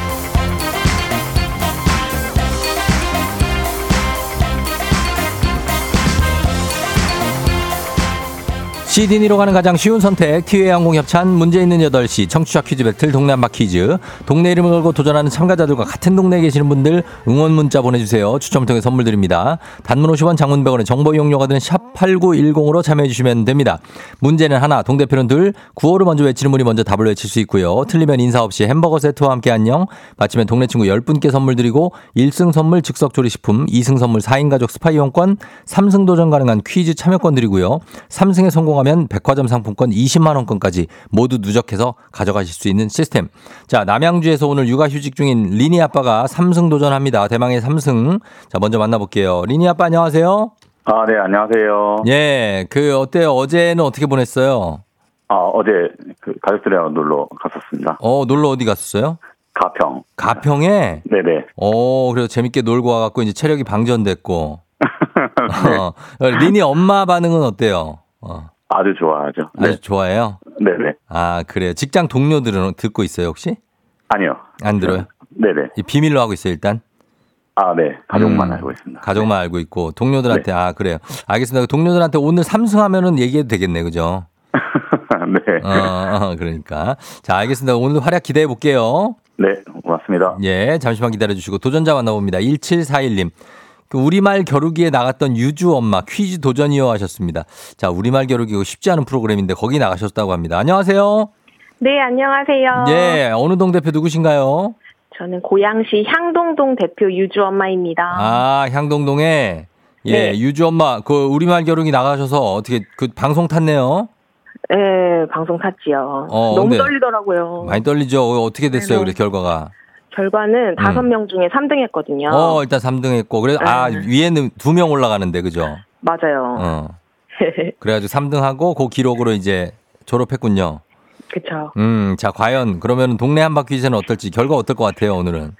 시드니로 가는 가장 쉬운 선택 티웨이항공 협찬 문제 있는 8시 청취자 퀴즈 배틀 동네 한 바퀴즈. 동네 이름을 걸고 도전하는 참가자들과 같은 동네에 계시는 분들 응원 문자 보내주세요. 추첨을 통해 선물 드립니다. 단문 50원 장문 100원의 정보 이용료가 드는 샵 8910으로 참여해 주시면 됩니다. 문제는 하나 동대표는 둘 구호를 먼저 외치는 분이 먼저 답을 외칠 수 있고요. 틀리면 인사 없이 햄버거 세트와 함께 안녕. 맞히면 동네 친구 10분께 선물 드리고 1승 선물 즉석 조리식품 2승 선물 4인 가족 스파 이용권 3승 도전 가능한 퀴즈 참여권 드리고요. 3승에 성공 가면 백화점 상품권 20만 원권까지 모두 누적해서 가져가실 수 있는 시스템. 자, 남양주에서 오늘 육아휴직 중인 리니 아빠가 3승 도전합니다. 대망의 3승. 자, 먼저 만나볼게요. 리니 아빠 안녕하세요. 아, 네, 안녕하세요. 예, 그 어때요? 어제는 어떻게 보냈어요? 아, 어제 그 가족들이랑 놀러 갔었습니다. 어, 놀러 어디 갔었어요? 가평. 가평에? 네네. 어, 그래서 재밌게 놀고 와갖고 이제 체력이 방전됐고. 어, 리니 엄마 반응은 어때요? 어, 아주 좋아하죠. 아주 좋아해요? 네네. 아, 그래요. 직장 동료들은 듣고 있어요, 혹시? 아니요. 안 들어요? 네네. 이 비밀로 하고 있어요, 일단? 아, 네. 가족만 음, 알고 있습니다. 가족만 알고 있고, 동료들한테, 아, 그래요. 알겠습니다. 동료들한테 오늘 삼승하면은 얘기해도 되겠네, 그죠? 네. 어, 어, 그러니까. 자, 알겠습니다. 오늘 활약 기대해 볼게요. 네, 고맙습니다. 예, 잠시만 기다려 주시고 도전자 만나봅니다. 1741님. 그 우리말 겨루기에 나갔던 유주 엄마 퀴즈 도전이요 하셨습니다. 자, 우리말 겨루기 쉽지 않은 프로그램인데 거기 나가셨다고 합니다. 안녕하세요. 네, 안녕하세요. 예, 어느 동 대표 누구신가요? 저는 고양시 향동동 대표 유주 엄마입니다. 아, 향동동에 예, 네. 유주 엄마 그 우리말 겨루기 나가셔서 어떻게 그 방송 탔네요. 네, 방송 탔지요. 어, 너무 떨리더라고요. 많이 떨리죠. 어떻게 됐어요? 네. 그래 결과가. 결과는 다섯 명 중에 3등 했거든요. 음. 어, 일단 3등 했고. 그래 아, 네. 위에는 두 명 올라가는데 그죠? 맞아요. 어. 그래가지고 3등 하고 그 기록으로 이제 졸업했군요. 그쵸. 음, 자, 과연 그러면 동네 한 바퀴 퀴즈는 어떨지 결과 어떨 것 같아요, 오늘은?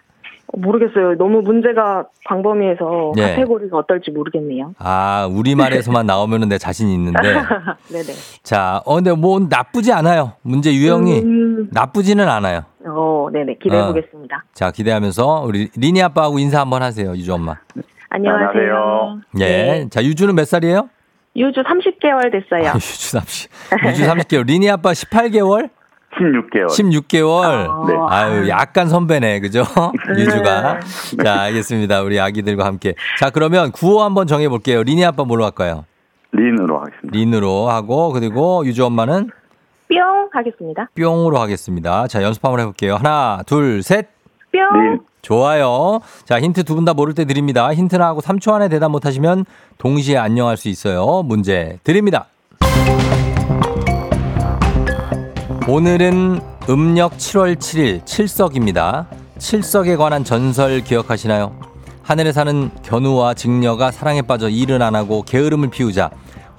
모르겠어요. 너무 문제가 광범위해서 예. 카테고리가 어떨지 모르겠네요. 아, 우리말에서만 나오면은 내 자신이 있는데. 네네. 자, 어, 근데 뭐 나쁘지 않아요. 문제 유형이 음, 나쁘지는 않아요. 어, 네네. 기대해 보겠습니다. 자, 기대하면서 우리 리니 아빠하고 인사 한번 하세요, 유주 엄마. 안녕하세요. 안녕하세요. 예. 네. 자, 유주는 몇 살이에요? 유주 30개월 됐어요. 아, 유주 30, 유주 30개월. 리니 아빠 18개월? 16개월. 16개월. 어, 네. 아유, 약간 선배네. 그죠? 유주가. 자, 알겠습니다. 우리 아기들과 함께. 자, 그러면 구호 한번 정해 볼게요. 리니 아빠 뭘로 할까요? 린으로 하겠습니다. 린으로 하고 그리고 유주 엄마는 뿅 하겠습니다. 뿅으로 하겠습니다. 자, 연습 한번 해 볼게요. 하나, 둘, 셋. 뿅. 린. 좋아요. 자, 힌트 두 분 다 모를 때 드립니다. 힌트 나 하고 3초 안에 대답 못 하시면 동시에 안녕할 수 있어요. 문제 드립니다. 오늘은 음력 7월 7일 칠석입니다. 칠석에 관한 전설 기억하시나요? 하늘에 사는 견우와 직녀가 사랑에 빠져 일은 안 하고 게으름을 피우자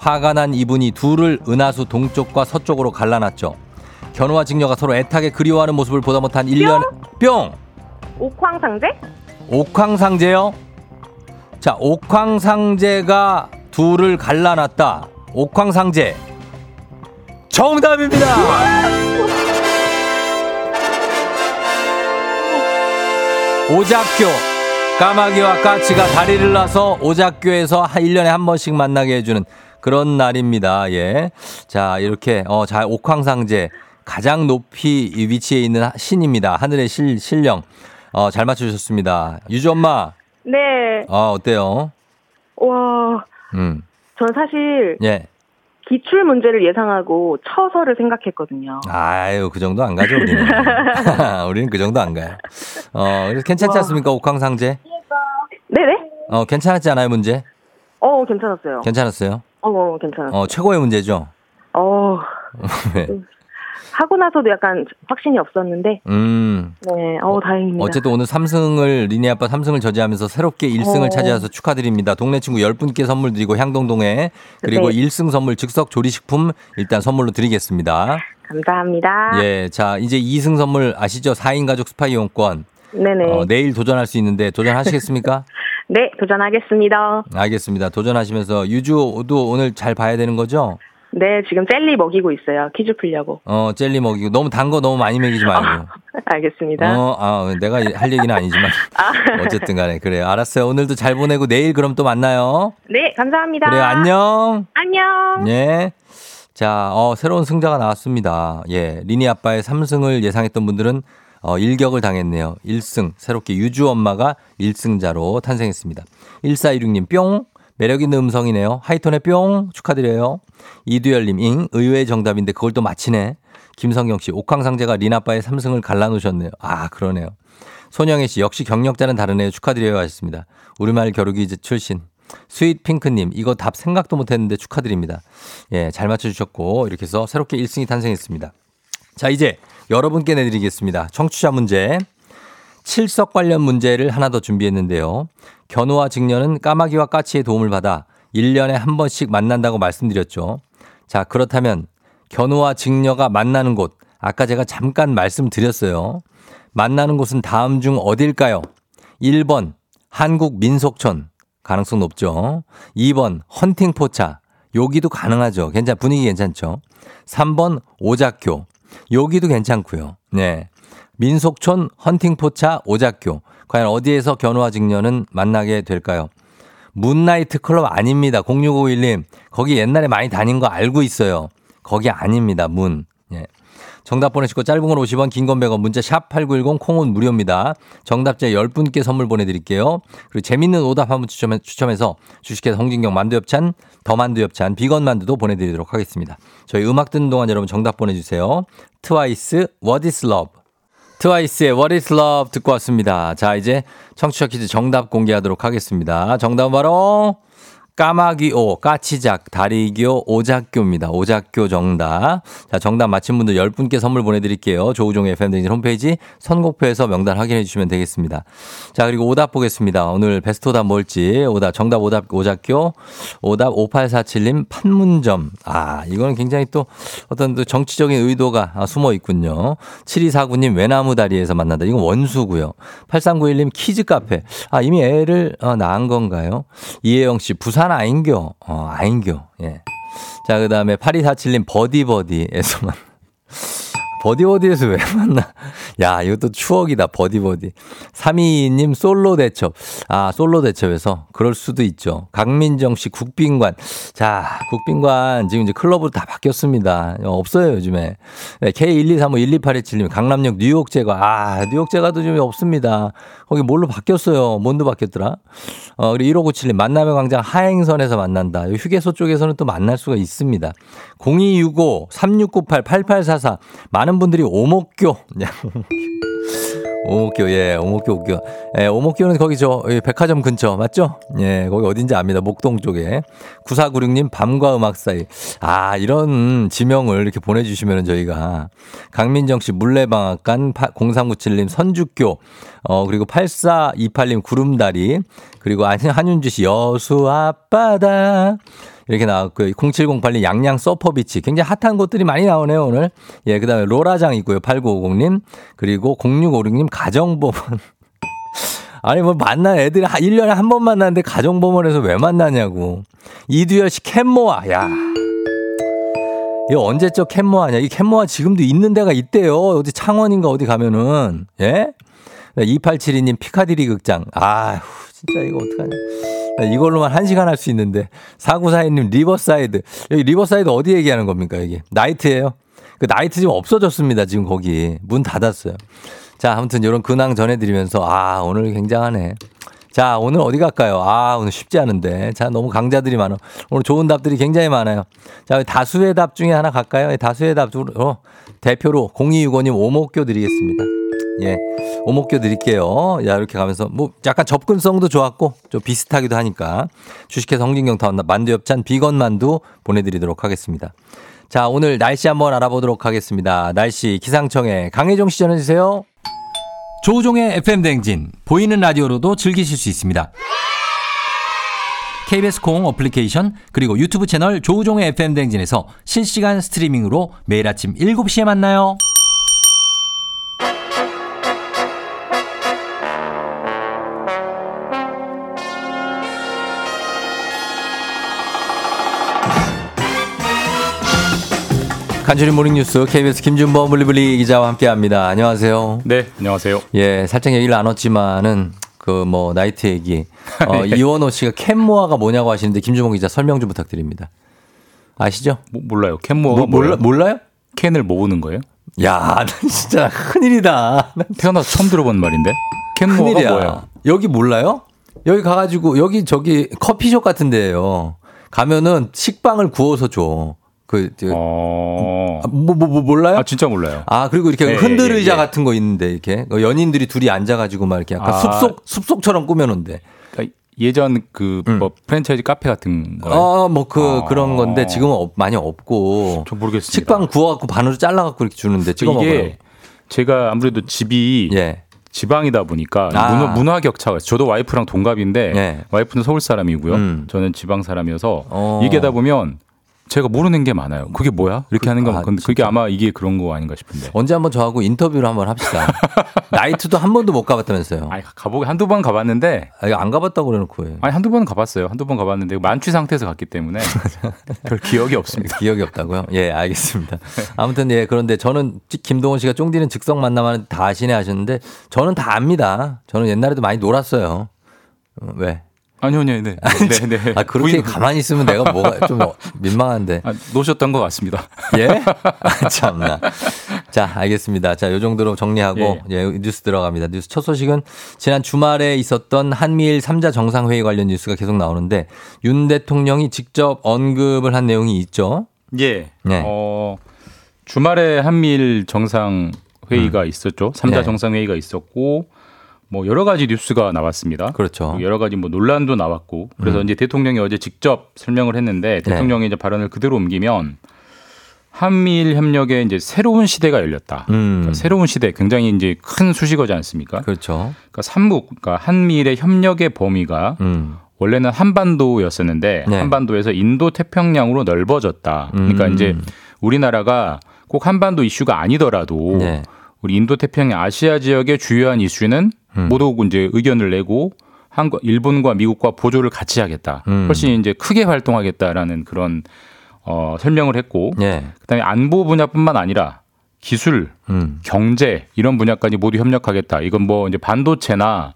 화가 난 이분이 둘을 은하수 동쪽과 서쪽으로 갈라놨죠. 견우와 직녀가 서로 애타게 그리워하는 모습을 보다 못한 1년 뿅! 옥황상제? 옥황상제요? 자, 옥황상제가 둘을 갈라놨다. 옥황상제. 정답입니다! 오작교. 까마귀와 까치가 다리를 놔서 오작교에서 1년에 한 번씩 만나게 해주는 그런 날입니다. 예. 자, 이렇게, 어, 자, 옥황상제. 가장 높이 위치해 있는 신입니다. 하늘의 실, 신령. 어, 잘 맞추셨습니다. 유주 엄마, 네. 어, 어때요? 와, 음, 전 사실 예. 기출 문제를 예상하고 처서를 생각했거든요. 아유, 그 정도 안 가죠, 우리는. 우리는 그 정도 안 가요. 어, 그래서 괜찮지 와. 않습니까, 옥황상제? 네네. 어, 괜찮았지 않아요, 문제? 어, 괜찮았어요. 괜찮았어요? 어, 괜찮았어요. 어, 최고의 문제죠? 어, 네. 하고 나서도 약간 확신이 없었는데, 음. 네, 어, 다행입니다. 어쨌든 오늘 3승을, 리니 아빠 3승을 저지하면서 새롭게 1승을 어. 차지해서 축하드립니다. 동네 친구 10분께 선물 드리고 향동동에 그리고 네. 1승 선물 즉석 조리식품 일단 선물로 드리겠습니다. 감사합니다. 예, 자, 이제 2승 선물 아시죠? 4인 가족 스파 이용권. 네네. 어, 내일 도전할 수 있는데 도전하시겠습니까? 네, 도전하겠습니다. 알겠습니다. 도전하시면서 유주도 오늘 잘 봐야 되는 거죠? 네, 지금 젤리 먹이고 있어요. 퀴즈 풀려고. 어, 젤리 먹이고 너무 단 거 너무 많이 먹이지 말고. 알겠습니다. 어, 아, 내가 할 얘기는 아니지만 어쨌든 간에 그래요. 알았어요. 오늘도 잘 보내고 내일 그럼 또 만나요. 네, 감사합니다. 그래요. 안녕. 안녕. 예. 자, 어, 새로운 승자가 나왔습니다. 예. 리니 아빠의 3승을 예상했던 분들은 어, 일격을 당했네요. 1승. 새롭게 유주 엄마가 1승자로 탄생했습니다. 1416님, 뿅. 매력있는 음성이네요. 하이톤의 뿅. 축하드려요. 이두열님, 잉. 의외의 정답인데 그걸 또 맞히네. 김성경 씨, 옥황상제가 린 아빠의 3승을 갈라놓으셨네요. 아, 그러네요. 손영애 씨, 역시 경력자는 다르네요. 축하드려요. 하셨습니다. 우리말 겨루기 출신. 스윗 핑크님, 이거 답 생각도 못 했는데 축하드립니다. 예, 잘 맞춰주셨고, 이렇게 해서 새롭게 1승이 탄생했습니다. 자, 이제 여러분께 내드리겠습니다. 청취자 문제. 칠석 관련 문제를 하나 더 준비했는데요. 견우와 직녀는 까마귀와 까치의 도움을 받아 1년에 한 번씩 만난다고 말씀드렸죠. 자, 그렇다면 견우와 직녀가 만나는 곳, 아까 제가 잠깐 말씀드렸어요. 만나는 곳은 다음 중 어딜까요? 1번, 한국 민속촌. 가능성 높죠. 2번, 헌팅포차. 여기도 가능하죠. 괜찮, 분위기 괜찮죠. 3번, 오작교. 여기도 괜찮고요. 네. 민속촌, 헌팅포차, 오작교. 과연 어디에서 견우와 직녀는 만나게 될까요? 문나이트 클럽 아닙니다. 0651님. 거기 옛날에 많이 다닌 거 알고 있어요. 거기 아닙니다. 문. 예. 정답 보내시고 짧은 건 50원, 긴 건 100원, 문자 샵 8910 콩은 무료입니다. 정답자 10분께 선물 보내드릴게요. 그리고 재밌는 오답 한번 추첨해, 추첨해서 주식회사 홍진경 만두엽찬, 더 만두엽찬, 비건 만두도 보내드리도록 하겠습니다. 저희 음악 듣는 동안 여러분 정답 보내주세요. 트와이스, What is Love? 트와이스의 What is Love 듣고 왔습니다. 자, 이제 청취자 퀴즈 정답 공개하도록 하겠습니다. 정답은 바로 까마귀오, 까치작, 다리교, 오작교입니다. 오작교 정답. 자, 정답 맞힌 분들 10분께 선물 보내드릴게요. 조우종의 FM등진 홈페이지 선곡표에서 명단 확인해 주시면 되겠습니다. 자, 그리고 오답 보겠습니다. 오늘 베스트 오답 뭘지. 오답, 정답 오답 오작교. 오답 5847님 판문점. 아, 이거는 굉장히 또 어떤 또 정치적인 의도가 아, 숨어 있군요. 7249님 외나무 다리에서 만난다. 이건 원수고요. 8391님 키즈 카페. 아, 이미 애를 어, 낳은 건가요? 이혜영 씨 부산 아인교. 어, 아인교. 예. 자, 그 다음에 8247님 버디버디에서만. 버디버디에서 왜 만나? 야, 이것도 추억이다. 버디버디. 322님 솔로 대첩. 아, 솔로 대첩에서 그럴 수도 있죠. 강민정 씨 국빈관. 자, 국빈관 지금 이제 클럽으로 다 바뀌었습니다. 어, 없어요, 요즘에. 네, K123512827님 강남역 뉴욕 제과. 아, 뉴욕 제과도 좀 없습니다. 거기 뭘로 바뀌었어요? 뭔도 바뀌었더라? 어, 그리고 1597님 만남의 광장 하행선에서 만난다. 휴게소 쪽에서는 또 만날 수가 있습니다. 0265 3698 8844 많은 분들이 오목교. 오목교, 예, 오목교, 오교. 예, 오목교는 거기 저, 예, 백화점 근처, 맞죠? 예, 거기 어딘지 압니다. 목동 쪽에. 9496님, 밤과 음악 사이. 아, 이런 지명을 이렇게 보내주시면 저희가. 강민정 씨, 물레방앗간, 0397님, 선주교. 어, 그리고 8428님, 구름다리. 그리고 한- 한윤주 씨, 여수 앞바다. 이렇게 나왔고요. 0708님 양양 서퍼비치. 굉장히 핫한 곳들이 많이 나오네요, 오늘. 예, 그 다음에 로라장 있고요. 8950님. 그리고 0656님 가정법원. 아니, 뭐 만난 애들이 1년에 한 번 만나는데 가정법원에서 왜 만나냐고. 이두열 씨 캔모아. 야. 이거 언제적 캔모아냐. 이 캔모아 지금도 있는 데가 있대요. 어디 창원인가 어디 가면은. 예? 2872님 피카디리 극장. 아휴, 진짜 이거 어떡하냐. 이걸로만 한 시간 할 수 있는데. 4942님 리버사이드. 여기 리버사이드 어디 얘기하는 겁니까, 여기? 나이트예요 그 나이트 지금 없어졌습니다, 지금 거기. 문 닫았어요. 자, 아무튼 이런 근황 전해드리면서, 아, 오늘 굉장하네. 자, 오늘 어디 갈까요? 아, 오늘 쉽지 않은데. 자, 너무 강자들이 많아. 오늘 좋은 답들이 굉장히 많아요. 자, 다수의 답 중에 하나 갈까요? 다수의 답 중으로 대표로 0265님 오목교 드리겠습니다. 예. 오목교 드릴게요. 야, 이렇게 가면서 뭐 약간 접근성도 좋았고 좀 비슷하기도 하니까 주식회사 홍진경 더 만두엽찬 비건 만두 보내드리도록 하겠습니다. 자, 오늘 날씨 한번 알아보도록 하겠습니다. 날씨 기상청에 강혜종 씨 전해주세요. 조우종의 FM 댕진 보이는 라디오로도 즐기실 수 있습니다. KBS 콩 어플리케이션 그리고 유튜브 채널 조우종의 FM 댕진에서 실시간 스트리밍으로 매일 아침 7시에 만나요. 간추린 모닝뉴스 KBS 김준범 블리블리 기자와 함께합니다. 안녕하세요. 네, 안녕하세요. 예, 살짝 얘기를 나눴지만은 그 뭐 나이트 얘기. 어, 네. 이원호 씨가 캔모아가 뭐냐고 하시는데 김준범 기자 설명 좀 부탁드립니다. 아시죠? 뭐, 몰라요. 캔모아가 뭐, 몰라? 몰라요? 캔을 모으는 거예요? 야, 난 진짜 큰일이다. 난 태어나서 처음 들어본 말인데. 큰일이야. 뭐예요? 여기 몰라요? 여기 가가지고 여기 저기 커피숍 같은 데예요. 가면은 식빵을 구워서 줘. 그, 저, 어. 뭐, 뭐, 뭐, 몰라요? 아, 진짜 몰라요. 아, 그리고 이렇게 예, 흔들 예, 의자 예. 같은 거 있는데, 이렇게. 어, 연인들이 둘이 앉아가지고 막 이렇게 약간 아. 숲속, 숲속처럼 꾸며놓은데. 그러니까 예전 그뭐 프랜차이즈 카페 같은 거요? 어, 뭐그 아. 그런 건데 지금은 없- 많이 없고. 저 모르겠습니다. 식빵 구워갖고 반으로 잘라갖고 이렇게 주는데 찍어 먹어요. 이게 제가 아무래도 집이 예. 지방이다 보니까 아. 문화, 문화 격차가. 저도 와이프랑 동갑인데 예. 와이프는 서울 사람이고요. 음. 저는 지방 사람이어서 어. 얘기하다 보면 제가 모르는 게 많아요. 그게 뭐야? 이렇게 하는 건 아, 근데 그게 아마 이게 그런 거 아닌가 싶은데. 언제 한번 저하고 인터뷰를 한번 합시다. 나이트도 한 번도 못 가봤다면서요. 아니 가보기 한두 번 가봤는데 아, 이거 안 가봤다고 그래놓고 해. 아니 한두 번 가봤어요. 한두 번 가봤는데 만취 상태에서 갔기 때문에 별 기억이 없습니다. 기억이 없다고요? 예, 알겠습니다. 아무튼 예, 그런데 저는 찌- 김동원 씨가 쫑디는 즉석 만나면 다 아시네 하셨는데 저는 다 압니다. 저는 옛날에도 많이 놀았어요. 어, 왜? 아니요, 아니요, 네, 네, 네. 아, 그렇게 부인- 가만히 있으면 내가 뭐가 좀 민망한데. 아, 놓으셨던 것 같습니다. 예? 아, 참나. 자, 알겠습니다. 자, 요 정도로 정리하고 예, 뉴스 들어갑니다. 뉴스 첫 소식은 지난 주말에 있었던 한미일 3자 정상회의 관련 뉴스가 계속 나오는데 윤 대통령이 직접 언급을 한 내용이 있죠. 예. 네. 어, 주말에 한미일 정상 회의가 있었죠. 3자 네. 정상 회의가 있었고 뭐 여러 가지 뉴스가 나왔습니다. 그렇죠. 여러 가지 뭐 논란도 나왔고 그래서 음. 이제 대통령이 어제 직접 설명을 했는데 네. 대통령이 이제 발언을 그대로 옮기면 한미일 협력에 이제 새로운 시대가 열렸다. 음. 그러니까 새로운 시대 굉장히 이제 큰 수식어지 않습니까? 그렇죠. 그러니까 삼국, 그러니까 한미일의 협력의 범위가 음. 원래는 한반도였었는데 네. 한반도에서 인도 태평양으로 넓어졌다. 그러니까 음. 이제 우리나라가 꼭 한반도 이슈가 아니더라도 네. 우리 인도 태평양 아시아 지역의 주요한 이슈는 음. 모두 이제 의견을 내고 한국 일본과 미국과 보조를 같이 하겠다. 음. 훨씬 이제 크게 활동하겠다라는 그런 어, 설명을 했고 예. 그다음에 안보 분야뿐만 아니라 기술, 음. 경제 이런 분야까지 모두 협력하겠다. 이건 뭐 이제 반도체나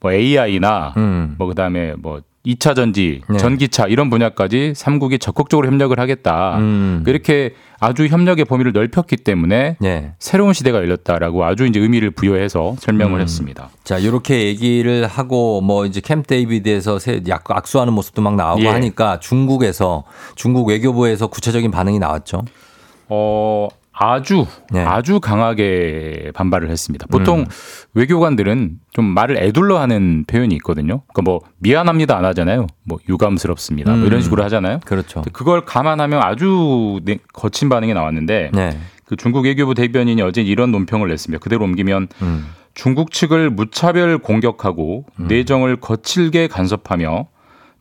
뭐 AI나 음. 뭐 그다음에 뭐 2차 전지, 네. 전기차 이런 분야까지 삼국이 적극적으로 협력을 하겠다. 음. 이렇게 아주 협력의 범위를 넓혔기 때문에 예. 새로운 시대가 열렸다라고 아주 이제 의미를 부여해서 설명을 음. 했습니다. 자, 이렇게 얘기를 하고 뭐 이제 캠프 데이비드에서 새 약- 악수하는 모습도 막 나오고 예. 하니까 중국에서 중국 외교부에서 구체적인 반응이 나왔죠. 어 아주 네. 아주 강하게 반발을 했습니다. 보통 음. 외교관들은 좀 말을 애둘러 하는 표현이 있거든요. 그러니까 뭐 미안합니다 안 하잖아요. 뭐 유감스럽습니다. 뭐 이런 음. 식으로 하잖아요. 그렇죠. 그걸 감안하면 아주 네- 거친 반응이 나왔는데 네. 그 중국 외교부 대변인이 어제 이런 논평을 냈습니다. 그대로 옮기면 음. 중국 측을 무차별 공격하고 내정을 거칠게 간섭하며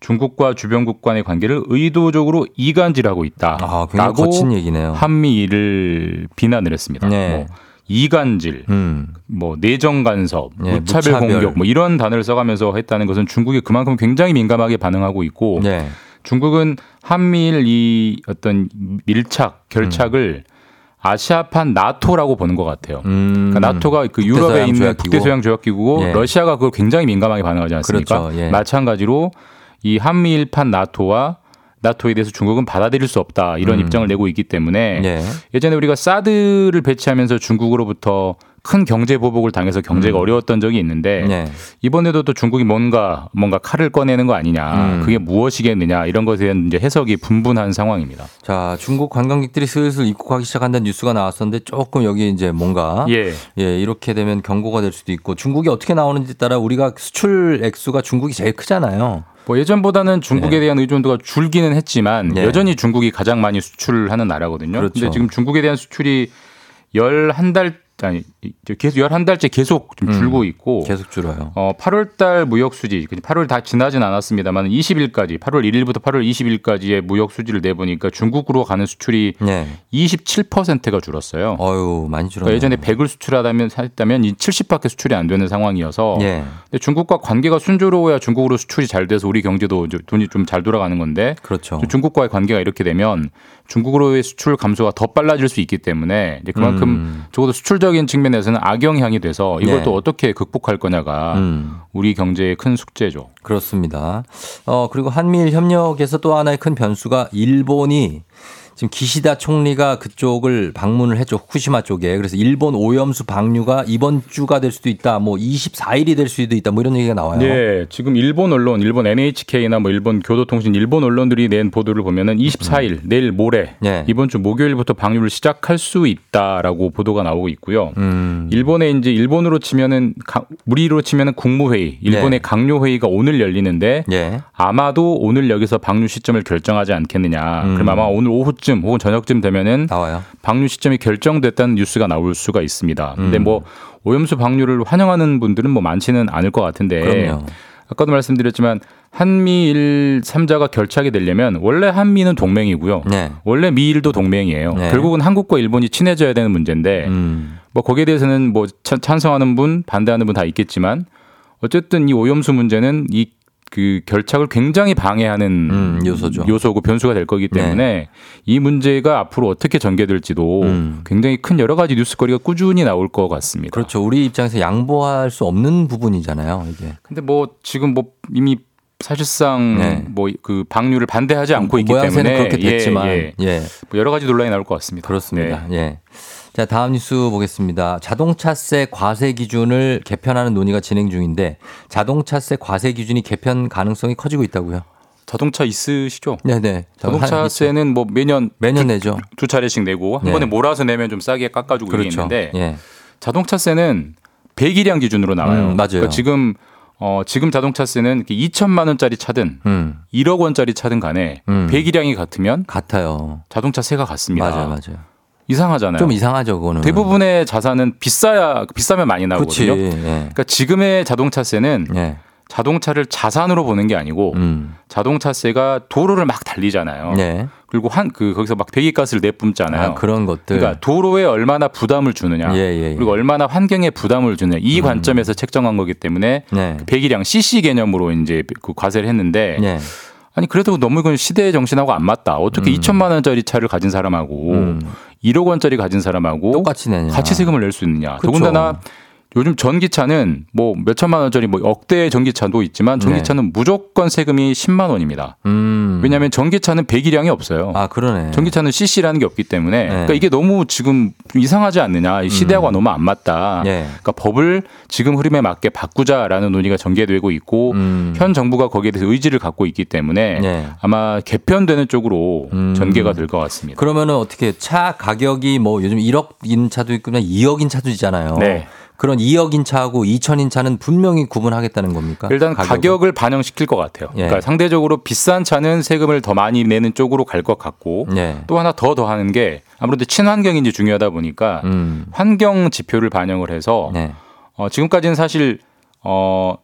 중국과 주변국 간의 관계를 의도적으로 이간질하고 있다. 아, 굉장히 거친 얘기네요. 한미일을 비난을 했습니다. 네. 뭐 이간질, 음. 뭐 내정 간섭, 네, 무차별, 무차별. 공격 뭐 이런 단어를 써가면서 했다는 것은 중국이 그만큼 굉장히 민감하게 반응하고 있고 네. 중국은 한미일 이 어떤 밀착 결착을 아시아판 나토라고 보는 것 같아요. 음. 그러니까 나토가 그 유럽에 있는. 북대서양 조약기구고 예. 러시아가 그걸 굉장히 민감하게 반응하지 않습니까? 그렇죠. 예. 마찬가지로 이 한미일판 나토와 나토에 대해서 중국은 받아들일 수 없다 이런 음. 입장을 내고 있기 때문에 예. 예전에 우리가 사드를 배치하면서 중국으로부터 큰 경제 보복을 당해서 경제가 음. 어려웠던 적이 있는데 네. 이번에도 또 중국이 뭔가 뭔가 칼을 꺼내는 거 아니냐 음. 그게 무엇이겠느냐 이런 것에 대한 이제 해석이 분분한 상황입니다. 자, 중국 관광객들이 슬슬 입국하기 시작한다는 뉴스가 나왔었는데 조금 여기 이제 뭔가 예. 예, 이렇게 되면 경고가 될 수도 있고 중국이 어떻게 나오는지 따라 우리가 수출 액수가 중국이 제일 크잖아요. 뭐 예전보다는 중국에 대한 의존도가 줄기는 했지만 네. 여전히 중국이 가장 많이 수출을 하는 나라거든요. 그렇죠. 근데 지금 중국에 대한 수출이 열한 달 아니 이제 계속 열한 달째 계속 좀 음. 줄고 있고 계속 줄어요. 어 8월 달 무역 수지 8월 다 지나진 않았습니다만 20일까지 8월 1일부터 8월 20일까지의 무역 수지를 내보니까 중국으로 가는 수출이 네. 27%가 줄었어요. 어유, 많이 줄어요. 그러니까 예전에 100을 수출하다면 했다면 이 70밖에 수출이 안 되는 상황이어서 예. 근데 중국과 관계가 순조로워야 중국으로 수출이 잘 돼서 우리 경제도 돈이 좀 잘 돌아가는 건데 그렇죠. 중국과의 관계가 이렇게 되면 중국으로의 수출 감소가 더 빨라질 수 있기 때문에 이제 그만큼 음. 적어도 수출적인 측면에서는 악영향이 돼서 이걸 네. 또 어떻게 극복할 거냐가 음. 우리 경제의 큰 숙제죠. 그렇습니다. 어, 그리고 한미일 협력에서 또 하나의 큰 변수가 일본이 지금 기시다 총리가 그쪽을 방문을 했죠. 후쿠시마 쪽에. 그래서 일본 오염수 방류가 이번 주가 될 수도 있다. 뭐 24일이 될 수도 있다. 뭐 이런 얘기가 나와요. 네, 지금 일본 언론, 일본 NHK나 뭐 일본 교도통신 일본 언론들이 낸 보도를 보면은 24일 내일 모레 네. 이번 주 목요일부터 방류를 시작할 수 있다라고 보도가 나오고 있고요. 음. 일본에 이제 일본으로 치면은 가- 우리로 치면은 국무회의, 일본의 네. 강요회의가 오늘 열리는데 예. 아마도 오늘 여기서 방류 시점을 결정하지 않겠느냐. 음. 그럼 아마 오늘 오후쯤 혹은 저녁쯤 되면은 나와요. 방류 시점이 결정됐다는 뉴스가 나올 수가 있습니다. 근데 음. 뭐 오염수 방류를 환영하는 분들은 뭐 많지는 않을 것 같은데 그럼요. 아까도 말씀드렸지만 한미일 3자가 결착이 되려면 원래 한미는 동맹이고요. 네. 원래 미일도 동맹이에요. 네. 결국은 한국과 일본이 친해져야 되는 문제인데 음. 뭐 거기에 대해서는 뭐 찬- 찬성하는 분, 반대하는 분 다 있겠지만 어쨌든 이 오염수 문제는 이 그 결착을 굉장히 방해하는 음, 요소죠. 요소고 변수가 될 거기 때문에 이 문제가 앞으로 어떻게 전개될지도 음. 굉장히 큰 여러 가지 뉴스거리가 꾸준히 나올 것 같습니다. 그렇죠. 우리 입장에서 양보할 수 없는 부분이잖아요. 이게. 근데 뭐 지금 뭐 이미 사실상 네. 뭐그 방류를 반대하지 않고 있기 때문에 그렇게 됐지만 예, 예. 예. 뭐 여러 가지 논란이 나올 것 같습니다. 그렇습니다. 네. 예. 자, 다음 뉴스 보겠습니다. 자동차세 과세 기준을 개편하는 논의가 진행 중인데 자동차세 과세 기준이 개편 가능성이 커지고 있다고요. 자동차 있으시죠? 네, 네. 자동차세는 뭐 매년 매년 내죠. 두 차례씩 내고 한 네. 번에 몰아서 내면 좀 싸게 깎아주고 그렇죠. 이랬는데 예. 자동차세는 배기량 기준으로 나와요. 음, 맞아요. 그러니까 지금 어 지금 자동차세는 2천만 원짜리 차든 음. 1억 원짜리 차든 간에 음. 배기량이 같으면 같아요. 자동차세가 같습니다. 맞아요, 맞아요. 이상하잖아요. 좀 이상하죠, 그거는. 대부분의 자산은 비싸야 비싸면 많이. 나오거든요. 예. 그러니까 지금의 자동차세는 예. 자동차를 자산으로 보는 게 아니고 음. 자동차세가 도로를 막 달리잖아요. 네. 그리고 한 그 거기서 막 배기가스를 내뿜잖아요. 아, 그런 것들. 그러니까 도로에 얼마나 부담을 주느냐, 예, 예, 예. 그리고 얼마나 환경에 부담을 주느냐 이 관점에서 책정한 거기 때문에 네. 배기량 CC 개념으로 이제 그 과세를 했는데 예. 아니 그래도 너무 이건 시대의 정신하고 안 맞다. 어떻게 2천만 원짜리 차를 가진 사람하고 음. 1억 원짜리 가진 사람하고 똑같이 내냐. 같이 세금을 낼 수 있느냐. 그쵸. 더군다나 요즘 전기차는 뭐 몇천만 원짜리 뭐 억대 전기차도 있지만 전기차는 무조건 세금이 10만 원입니다. 네. 음. 왜냐하면 전기차는 배기량이 없어요. 아, 그러네. 전기차는 CC라는 게 없기 때문에 네. 그러니까 이게 너무 지금 좀 이상하지 않느냐. 이 시대하고 너무 안 맞다. 예. 그러니까 법을 지금 흐름에 맞게 바꾸자라는 논의가 전개되고 있고 음. 현 정부가 거기에 대해서 의지를 갖고 있기 때문에 예. 아마 개편되는 쪽으로 음. 전개가 될 것 같습니다. 그러면은 어떻게 차 가격이 뭐 요즘 1억인 차도 있고 그냥 2억인 차도 있잖아요. 네. 그런 2억인 차하고 2천인 차는 분명히 구분하겠다는 겁니까? 일단 가격을? 가격을 반영시킬 것 같아요. 예. 그러니까 상대적으로 비싼 차는 세금을 더 많이 내는 쪽으로 갈 것 같고 예. 또 하나 더 더하는 게 아무래도 친환경인지 중요하다 보니까 음. 환경 지표를 반영을 해서 네. 어, 지금까지는 사실 어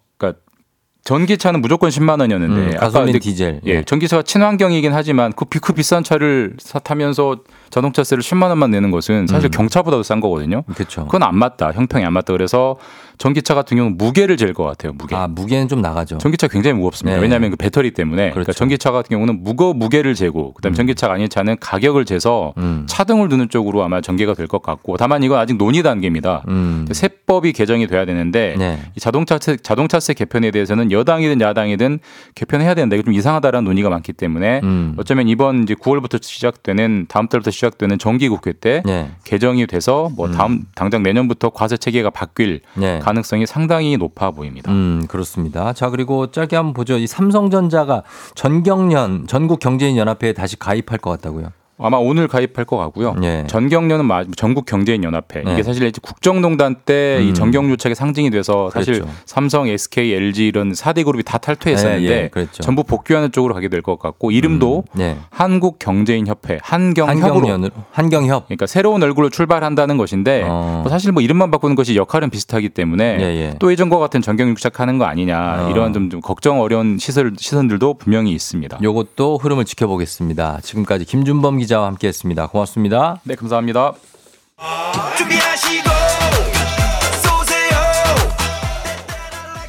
전기차는 무조건 10만 원이었는데 음, 가솔린 이제 디젤. 예, 전기차가 친환경이긴 하지만 그, 비, 그 비싼 차를 사 타면서 자동차세를 10만 원만 내는 것은 사실 음. 경차보다도 싼 거거든요. 그렇죠. 그건 안 맞다. 형평이 안 맞다. 그래서 전기차 같은 경우는 무게를 잴 것 같아요. 무게. 아, 무게는 좀 나가죠. 전기차 굉장히 무겁습니다. 네. 왜냐하면 그 배터리 때문에. 그러니까 그렇죠. 전기차 같은 경우는 무거 무게를 재고 그다음에 전기차가 아닌 차는 가격을 재서 음. 차등을 두는 쪽으로 아마 전개가 될 것 같고 다만 이건 아직 논의 단계입니다. 음. 세법이 개정이 돼야 되는데 네. 이 자동차세 자동차세 개편에 대해서는 여당이든 야당이든 개편해야 된다. 이거 좀 이상하다라는 논의가 많기 때문에 음. 어쩌면 이번 이제 9월부터 시작되는 다음 달부터 시작되는 정기 국회 때 네. 개정이 돼서 뭐 다음 당장 내년부터 과세 체계가 바뀔 네. 가능성이 상당히 높아 보입니다. 음, 그렇습니다. 자, 그리고 짧게 한번 보죠. 이 삼성전자가 전경련 전국 경제인 연합회에 다시 가입할 것 같다고요. 아마 오늘 가입할 것 같고요. 예. 전경련은 마- 전국 경제인 연합회 네. 이게 사실 이제 국정농단 때이 음. 전경 유착의 상징이 돼서 사실 그랬죠. 삼성, SK, LG 이런 4대 그룹이 다 탈퇴했었는데 예, 예. 전부 복귀하는 쪽으로 가게 될 것 같고 이름도 음, 네. 한국 경제인 협회 한경협으로 한경협. 그러니까 새로운 얼굴로 출발한다는 것인데 어. 뭐 사실 뭐 이름만 바꾸는 것이 역할은 비슷하기 때문에 예, 예. 또 예전과 같은 전경 유착하는 거 아니냐 어. 이런 좀, 좀 걱정 어려운 시설 시선들도 분명히 있습니다. 요것도 흐름을 지켜보겠습니다. 지금까지 김준범 기 자와 함께했습니다. 고맙습니다. 네 감사합니다. 준비하시고 쏘세요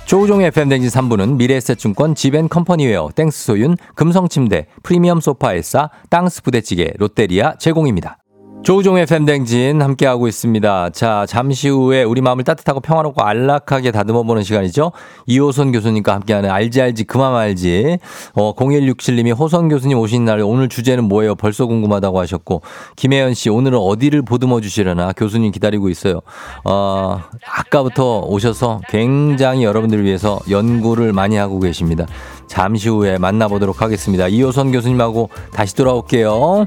조우종의 FM 댕진 3부는 미래에셋증권 지벤컴퍼니웨어 땡스 소윤 금성침대 프리미엄 소파 에싸 땅스 부대찌개 롯데리아 제공입니다. 조우종의 FM 댕진 함께하고 있습니다. 자, 잠시 후에 우리 마음을 따뜻하고 평화롭고 안락하게 다듬어 보는 시간이죠. 이호선 교수님과 함께하는 알지 알지 그 맘 알지. 어, 0167님이 호선 교수님 오신 날 오늘 주제는 뭐예요? 벌써 궁금하다고 하셨고 김혜연 씨 오늘은 어디를 보듬어 주시려나 교수님 기다리고 있어요. 어, 아까부터 오셔서 굉장히 여러분들을 위해서 연구를 많이 하고 계십니다. 잠시 후에 만나보도록 하겠습니다. 이호선 교수님하고 다시 돌아올게요.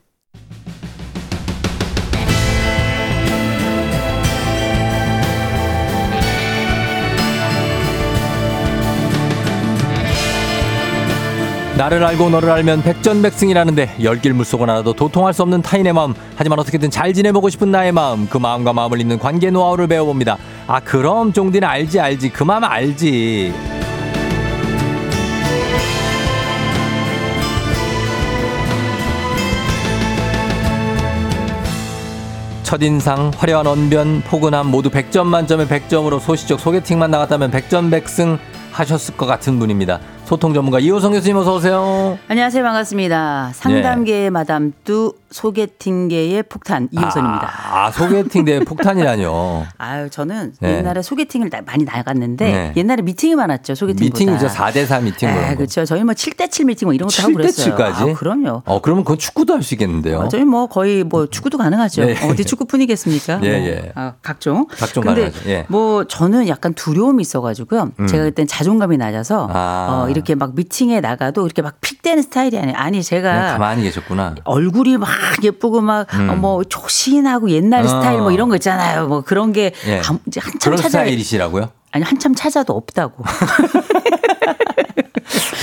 나를 알고 너를 알면 백전백승이라는데 열길 물속은 알아도 도통할 수 없는 타인의 마음. 하지만 어떻게든 잘 지내보고 싶은 나의 마음 그 마음과 마음을 잇는 관계 노하우를 배워봅니다. 아 그럼 쫑디는 알지 알지. 그 마음 알지. 첫인상, 화려한 언변, 포근함 모두 100점 만점에 100점으로 소시적 소개팅만 나갔다면 백전백승 하셨을 것 같은 분입니다. 소통 전문가 이호성 교수님 어서 오세요. 안녕하세요. 반갑습니다. 상담계의 마담 뚜 소개팅계의 폭탄 이호선입니다. 아, 아, 소개팅 대 폭탄이라뇨. 아유, 저는 네. 옛날에 소개팅을 나- 많이 나갔는데 네. 옛날에 미팅이 많았죠. 소개팅보다. 미팅이죠. 4대4 미팅 뭐 네. 그렇죠. 저희 뭐 7대7 미팅 뭐 이런 것도 하고 7대 그랬어요. 7까지? 아, 그럼요. 어, 그러면 그건 축구도 할 수 있겠는데요. 어, 저희 뭐 거의 뭐 축구도 가능하죠. 네. 어디 축구뿐이겠습니까? 예, 뭐, 예. 아, 각종. 각종 근데 가능하죠. 예. 뭐 저는 약간 두려움이 있어가지고요. 음. 제가 그때 자존감이 낮아서 아. 어, 이렇게 막 미팅에 나가도 이렇게 막 픽되는 스타일이 아니 아니 제가 가만히 계셨구나. 얼굴이 막 예쁘고 막 음. 뭐 조신하고 옛날 어. 스타일 뭐 이런 거 있잖아요. 뭐 그런 게 예. 한참 그런 찾아 스타일이시라고요? 아니 한참 찾아도 없다고.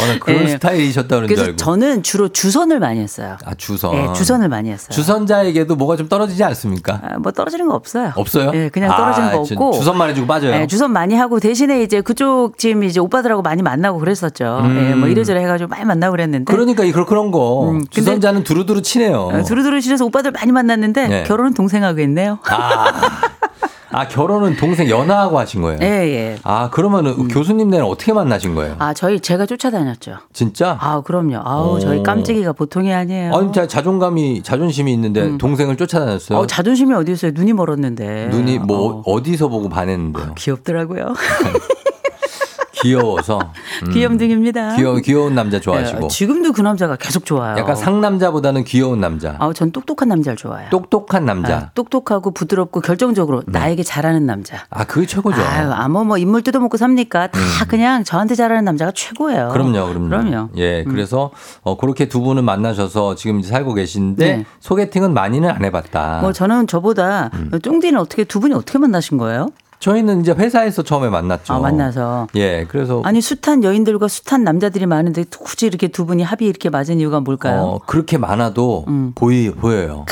어, 난 그런 예. 스타일이셨다 그런 줄 그래서 알고. 저는 주로 주선을 많이 했어요. 아, 주선. 예, 주선을 많이 했어요. 주선자에게도 뭐가 좀 떨어지지 않습니까? 아, 뭐 떨어지는 거 없어요. 없어요? 예, 그냥 떨어지는 아, 거 주- 없고. 주선만 해주고 빠져요. 예, 주선 많이 하고 대신에 이제 그쪽 지금 이제 오빠들하고 많이 만나고 그랬었죠. 음. 예, 뭐 이래저래 해가지고 많이 만나고 그랬는데. 그러니까 이- 그런 그런 거. 음, 주선자는 두루두루 치네요. 어, 두루두루 실에서 오빠들 많이 만났는데 네. 결혼은 동생하고 했네요. 아, 아 결혼은 동생 연하하고 하신 거예요? 예, 예. 아 그러면은 교수님네는 어떻게 만나신 거예요? 아, 저희 제가 쫓아다녔죠. 진짜? 아, 그럼요. 아우, 오. 저희 깜찍이가 보통이 아니에요. 아니 자 자존감이 자존심이 있는데 동생을 쫓아다녔어요. 어, 자존심이 어디 있어요? 눈이 멀었는데. 눈이 뭐 어. 디서 보고 반했는데요? 귀엽더라고요. 귀여워서. 음. 귀염둥입니다. 귀여 귀여운 남자 좋아하시고. 예, 지금도 그 남자가 계속 좋아요. 약간 상남자보다는 귀여운 남자. 아우, 전 똑똑한 남자를 좋아해요. 똑똑한 남자. 아, 똑똑하고 부드럽고 결정적으로 나에게 잘하는 남자. 아 그게 최고죠. 아유, 아무 뭐 인물 뜯어먹고 삽니까? 다 그냥 저한테 잘하는 남자가 최고예요. 음. 그럼요, 그럼요. 그럼요. 예, 그래서 어, 그렇게 두 분은 만나셔서 지금 이제 살고 계신데 네. 소개팅은 많이는 안 해봤다. 뭐 저는 저보다 음. 쫑디는 어떻게 두 분이 어떻게 만나신 거예요? 저희는 이제 회사에서 처음에 만났죠. 아, 만나서. 예, 그래서 아니 숱한 여인들과 숱한 남자들이 많은데 굳이 이렇게 두 분이 합이 이렇게 맞은 이유가 뭘까요? 어, 그렇게 많아도 보이 보여요.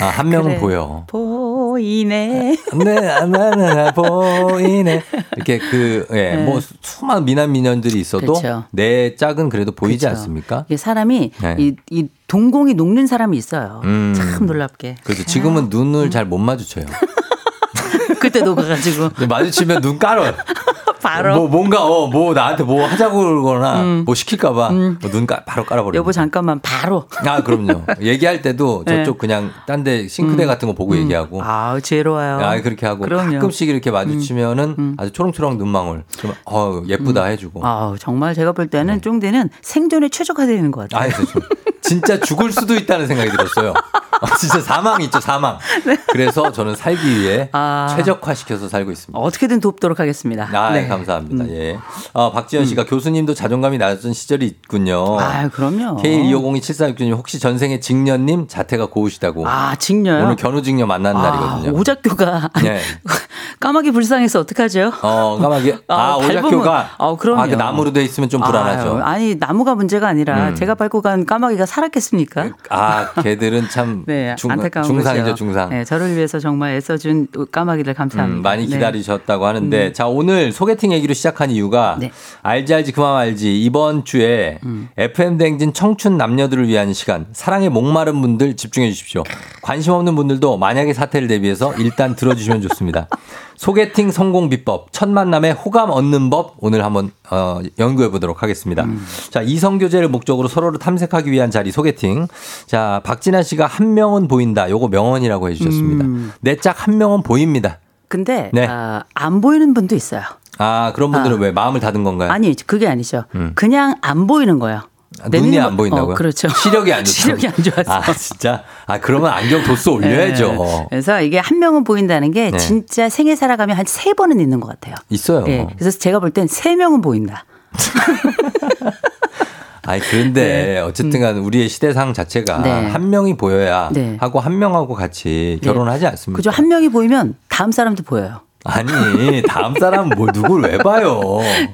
아, 한 명은 그래. 보여. 보이네. 네, 나나나 보이네. 이렇게 그, 예, 네. 뭐 수많은 미남 미녀들이 있어도 그쵸. 내 짝은 그래도 보이지 그쵸. 않습니까? 이게 사람이 네. 이, 이 동공이 녹는 사람이 있어요. 음. 참 놀랍게. 그래서 지금은 눈을 잘 못 마주쳐요. 그때 녹아가지고 마주치면 눈 깔아요. 바로 뭐 뭔가 어 뭐 나한테 뭐 하자고 그러거나 뭐 시킬까봐 눈 까, 바로 깔아버려. 음. 여보 잠깐만 바로. 아 그럼요. 얘기할 때도 네. 저쪽 그냥 딴 데 싱크대 같은 거 보고 얘기하고. 아 지혜로워요. 아 그렇게 하고 그럼요. 음. 가끔씩 이렇게 마주치면은 아주 초롱초롱 눈망울. 그러면 어 예쁘다 해주고. 아 정말 제가 볼 때는 쫑디는 생존에 최적화되어 있는 것 같아요. 네. 아니 저 진짜 죽을 수도 있다는 생각이 들었어요. 아, 진짜 사망 있죠 사망. 그래서 저는 살기 위해 네. 아. 최적화시켜서 살고 있습니다. 어떻게든 돕도록 하겠습니다. 아, 네. 감사합니다. 예. 아, 박지현 씨가 교수님도 자존감이 낮은 시절이 있군요. 아 그럼요. K125027469님 혹시 전생에 직녀님 자태가 고우시다고. 아 직녀요. 오늘 견우직녀 만나는 날이거든요. 오작교가 네. 까마귀 불쌍해서 어떡하죠? 어, 까마귀. 아, 밟으면- 오작교가. 어, 그럼요. 아, 그 나무로 돼 있으면 좀 불안하죠. 아유, 아니 나무가 문제가 아니라 음. 제가 밟고 간 까마귀가 살았겠습니까? 아, 걔들은 참 네, 중- 안타까운 중상이죠, 거죠. 중상. 네, 저를 위해서 정말 애써준 까마귀들 감사합니다. 음, 많이 네. 기다리셨다고 하는데 음. 자 오늘 소개팅 얘기로 시작한 이유가 네. 알지 알지 그만 알지 이번 주에 음. FM 댕진 청춘 남녀들을 위한 시간 사랑에 목마른 분들 집중해 주십시오 관심 없는 분들도 만약에 사태를 대비해서 일단 들어주시면 좋습니다 소개팅 성공 비법 첫 만남에 호감 얻는 법 오늘 한번 어, 연구해 보도록 하겠습니다 음. 자 이성 교제를 목적으로 서로를 탐색하기 위한 자리 소개팅 자 박진아 씨가 한 명은 보인다 요거 명언이라고 해 주셨습니다 음. 내짝 한 명은 보입니다 근데 네. 아, 안 보이는 분도 있어요. 아, 그런 분들은 왜 마음을 닫은 건가요? 아니 그게 아니죠. 음. 그냥 안 보이는 거예요. 아, 내 눈이 눈이 안 보인다고요? 어, 그렇죠. 시력이 안 좋죠. 시력이 안 좋아서. 아, 진짜? 아, 그러면 안경 도수 올려야죠. 네. 그래서 이게 한 명은 보인다는 게 네. 진짜 생애 살아가면 한 세 번은 있는 것 같아요. 있어요. 예. 그래서 제가 볼 땐 세 명은 보인다. 아니, 그런데 어쨌든 간 우리의 시대상 자체가 네. 한 명이 보여야 네. 하고 한 명하고 같이 결혼하지 않습니까? 그죠? 한 명이 보이면 다음 사람도 보여요. 아니, 다음 사람은 뭐 누굴 왜 봐요?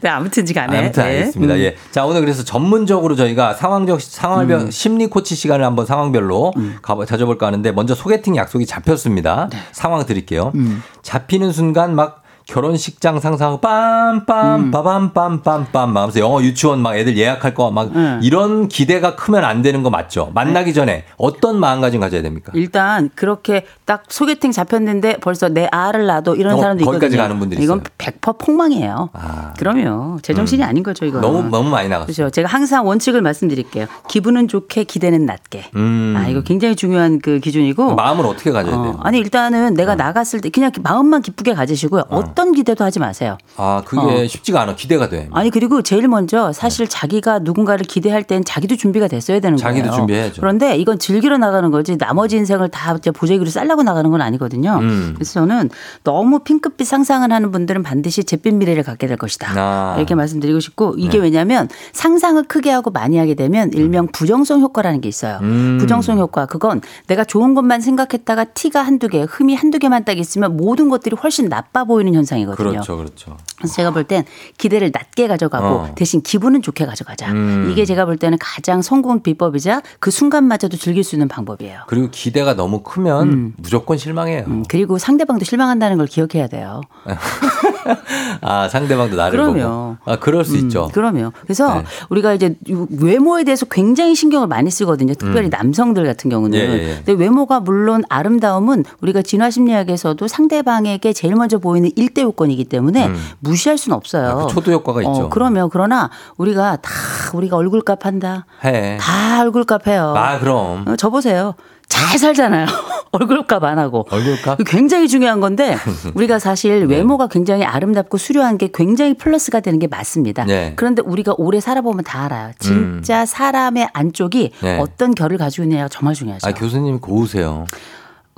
네, 아무튼지 간에. 아무튼 네. 알겠습니다. 음. 예. 자, 오늘 그래서 전문적으로 저희가 상황적, 상황별, 심리 코치 시간을 한번 상황별로 음. 가보, 가져볼까 하는데 먼저 소개팅 약속이 잡혔습니다. 네. 상황 드릴게요. 음. 잡히는 순간 막 결혼식장 상상하고 음. 빰빰 빠밤 빰빰빰 하면서 영어 유치원 막 애들 예약할 거막 네. 이런 기대가 크면 안 되는 거 맞죠? 만나기 전에 어떤 마음가짐 가져야 됩니까? 일단 그렇게 딱 소개팅 잡혔는데 벌써 내 알을 낳아도 이런 어, 사람도 있거든요. 거기까지 가는 분들이 이건 있어요. 100% 폭망이에요. 아. 그럼요. 제정신이 아닌 거죠, 이거. 너무 너무 많이 나갔어요. 그렇죠. 제가 항상 원칙을 말씀드릴게요. 기분은 좋게 기대는 낮게. 음. 아, 이거 굉장히 중요한 그 기준이고. 마음을 어떻게 가져야 어, 돼요? 아니 일단은 내가 나갔을 때 그냥 마음만 기쁘게 가지시고요. 어. 떤 기대도 하지 마세요. 아, 그게 어. 쉽지가 않아. 기대가 돼. 아니 그리고 제일 먼저 사실 자기가 누군가를 기대할 땐 자기도 준비가 됐어야 되는 거예요. 자기도 준비해야죠. 그런데 이건 즐기러 나가는 거지 나머지 인생을 다 이제 보재기로 살라고 나가는 건 아니거든요. 음. 그래서 저는 너무 핑크빛 상상을 하는 분들은 반드시 잿빛 미래를 갖게 될 것이다. 아. 이렇게 말씀드리고 싶고 이게 네. 왜냐하면 상상을 크게 하고 많이 하게 되면 일명 부정성 효과라는 게 있어요. 음. 부정성 효과 그건 내가 좋은 것만 생각했다가 티가 한두 개, 흠이 한두 개만 딱 있으면 모든 것들이 훨씬 나빠 보이는 현상 이거든요. 그렇죠, 그렇죠. 그래서 제가 볼 땐 기대를 낮게 가져가고 어. 대신 기분은 좋게 가져가자. 음. 이게 제가 볼 때는 가장 성공 비법이자 그 순간마저도 즐길 수 있는 방법이에요. 그리고 기대가 너무 크면 음. 무조건 실망해요. 그리고 상대방도 실망한다는 걸 기억해야 돼요. 아 상대방도 나를 그럼요. 보고. 아 그럴 수 음, 있죠. 그럼요. 그래서 네. 우리가 이제 외모에 대해서 굉장히 신경을 많이 쓰거든요. 특별히 음. 남성들 같은 경우는. 예, 예, 예. 근데 외모가 물론 아름다움은 우리가 진화 심리학에서도 상대방에게 제일 먼저 보이는 일대 요건이기 때문에 음. 무시할 수는 없어요. 아, 그 초도 효과가 있죠. 어, 그러면 그러나 우리가 다 우리가 얼굴값 한다. 해. 다 얼굴값 해요. 아 그럼 어, 저 보세요. 잘 살잖아요. 얼굴값 안 하고. 얼굴값. 굉장히 중요한 건데 우리가 사실 네. 외모가 굉장히 아름답고 수려한 게 굉장히 플러스가 되는 게 맞습니다. 네. 그런데 우리가 오래 살아보면 다 알아요. 진짜 사람의 안쪽이 네. 어떤 결을 가지고 있느냐가 정말 중요하죠. 아 교수님 고우세요.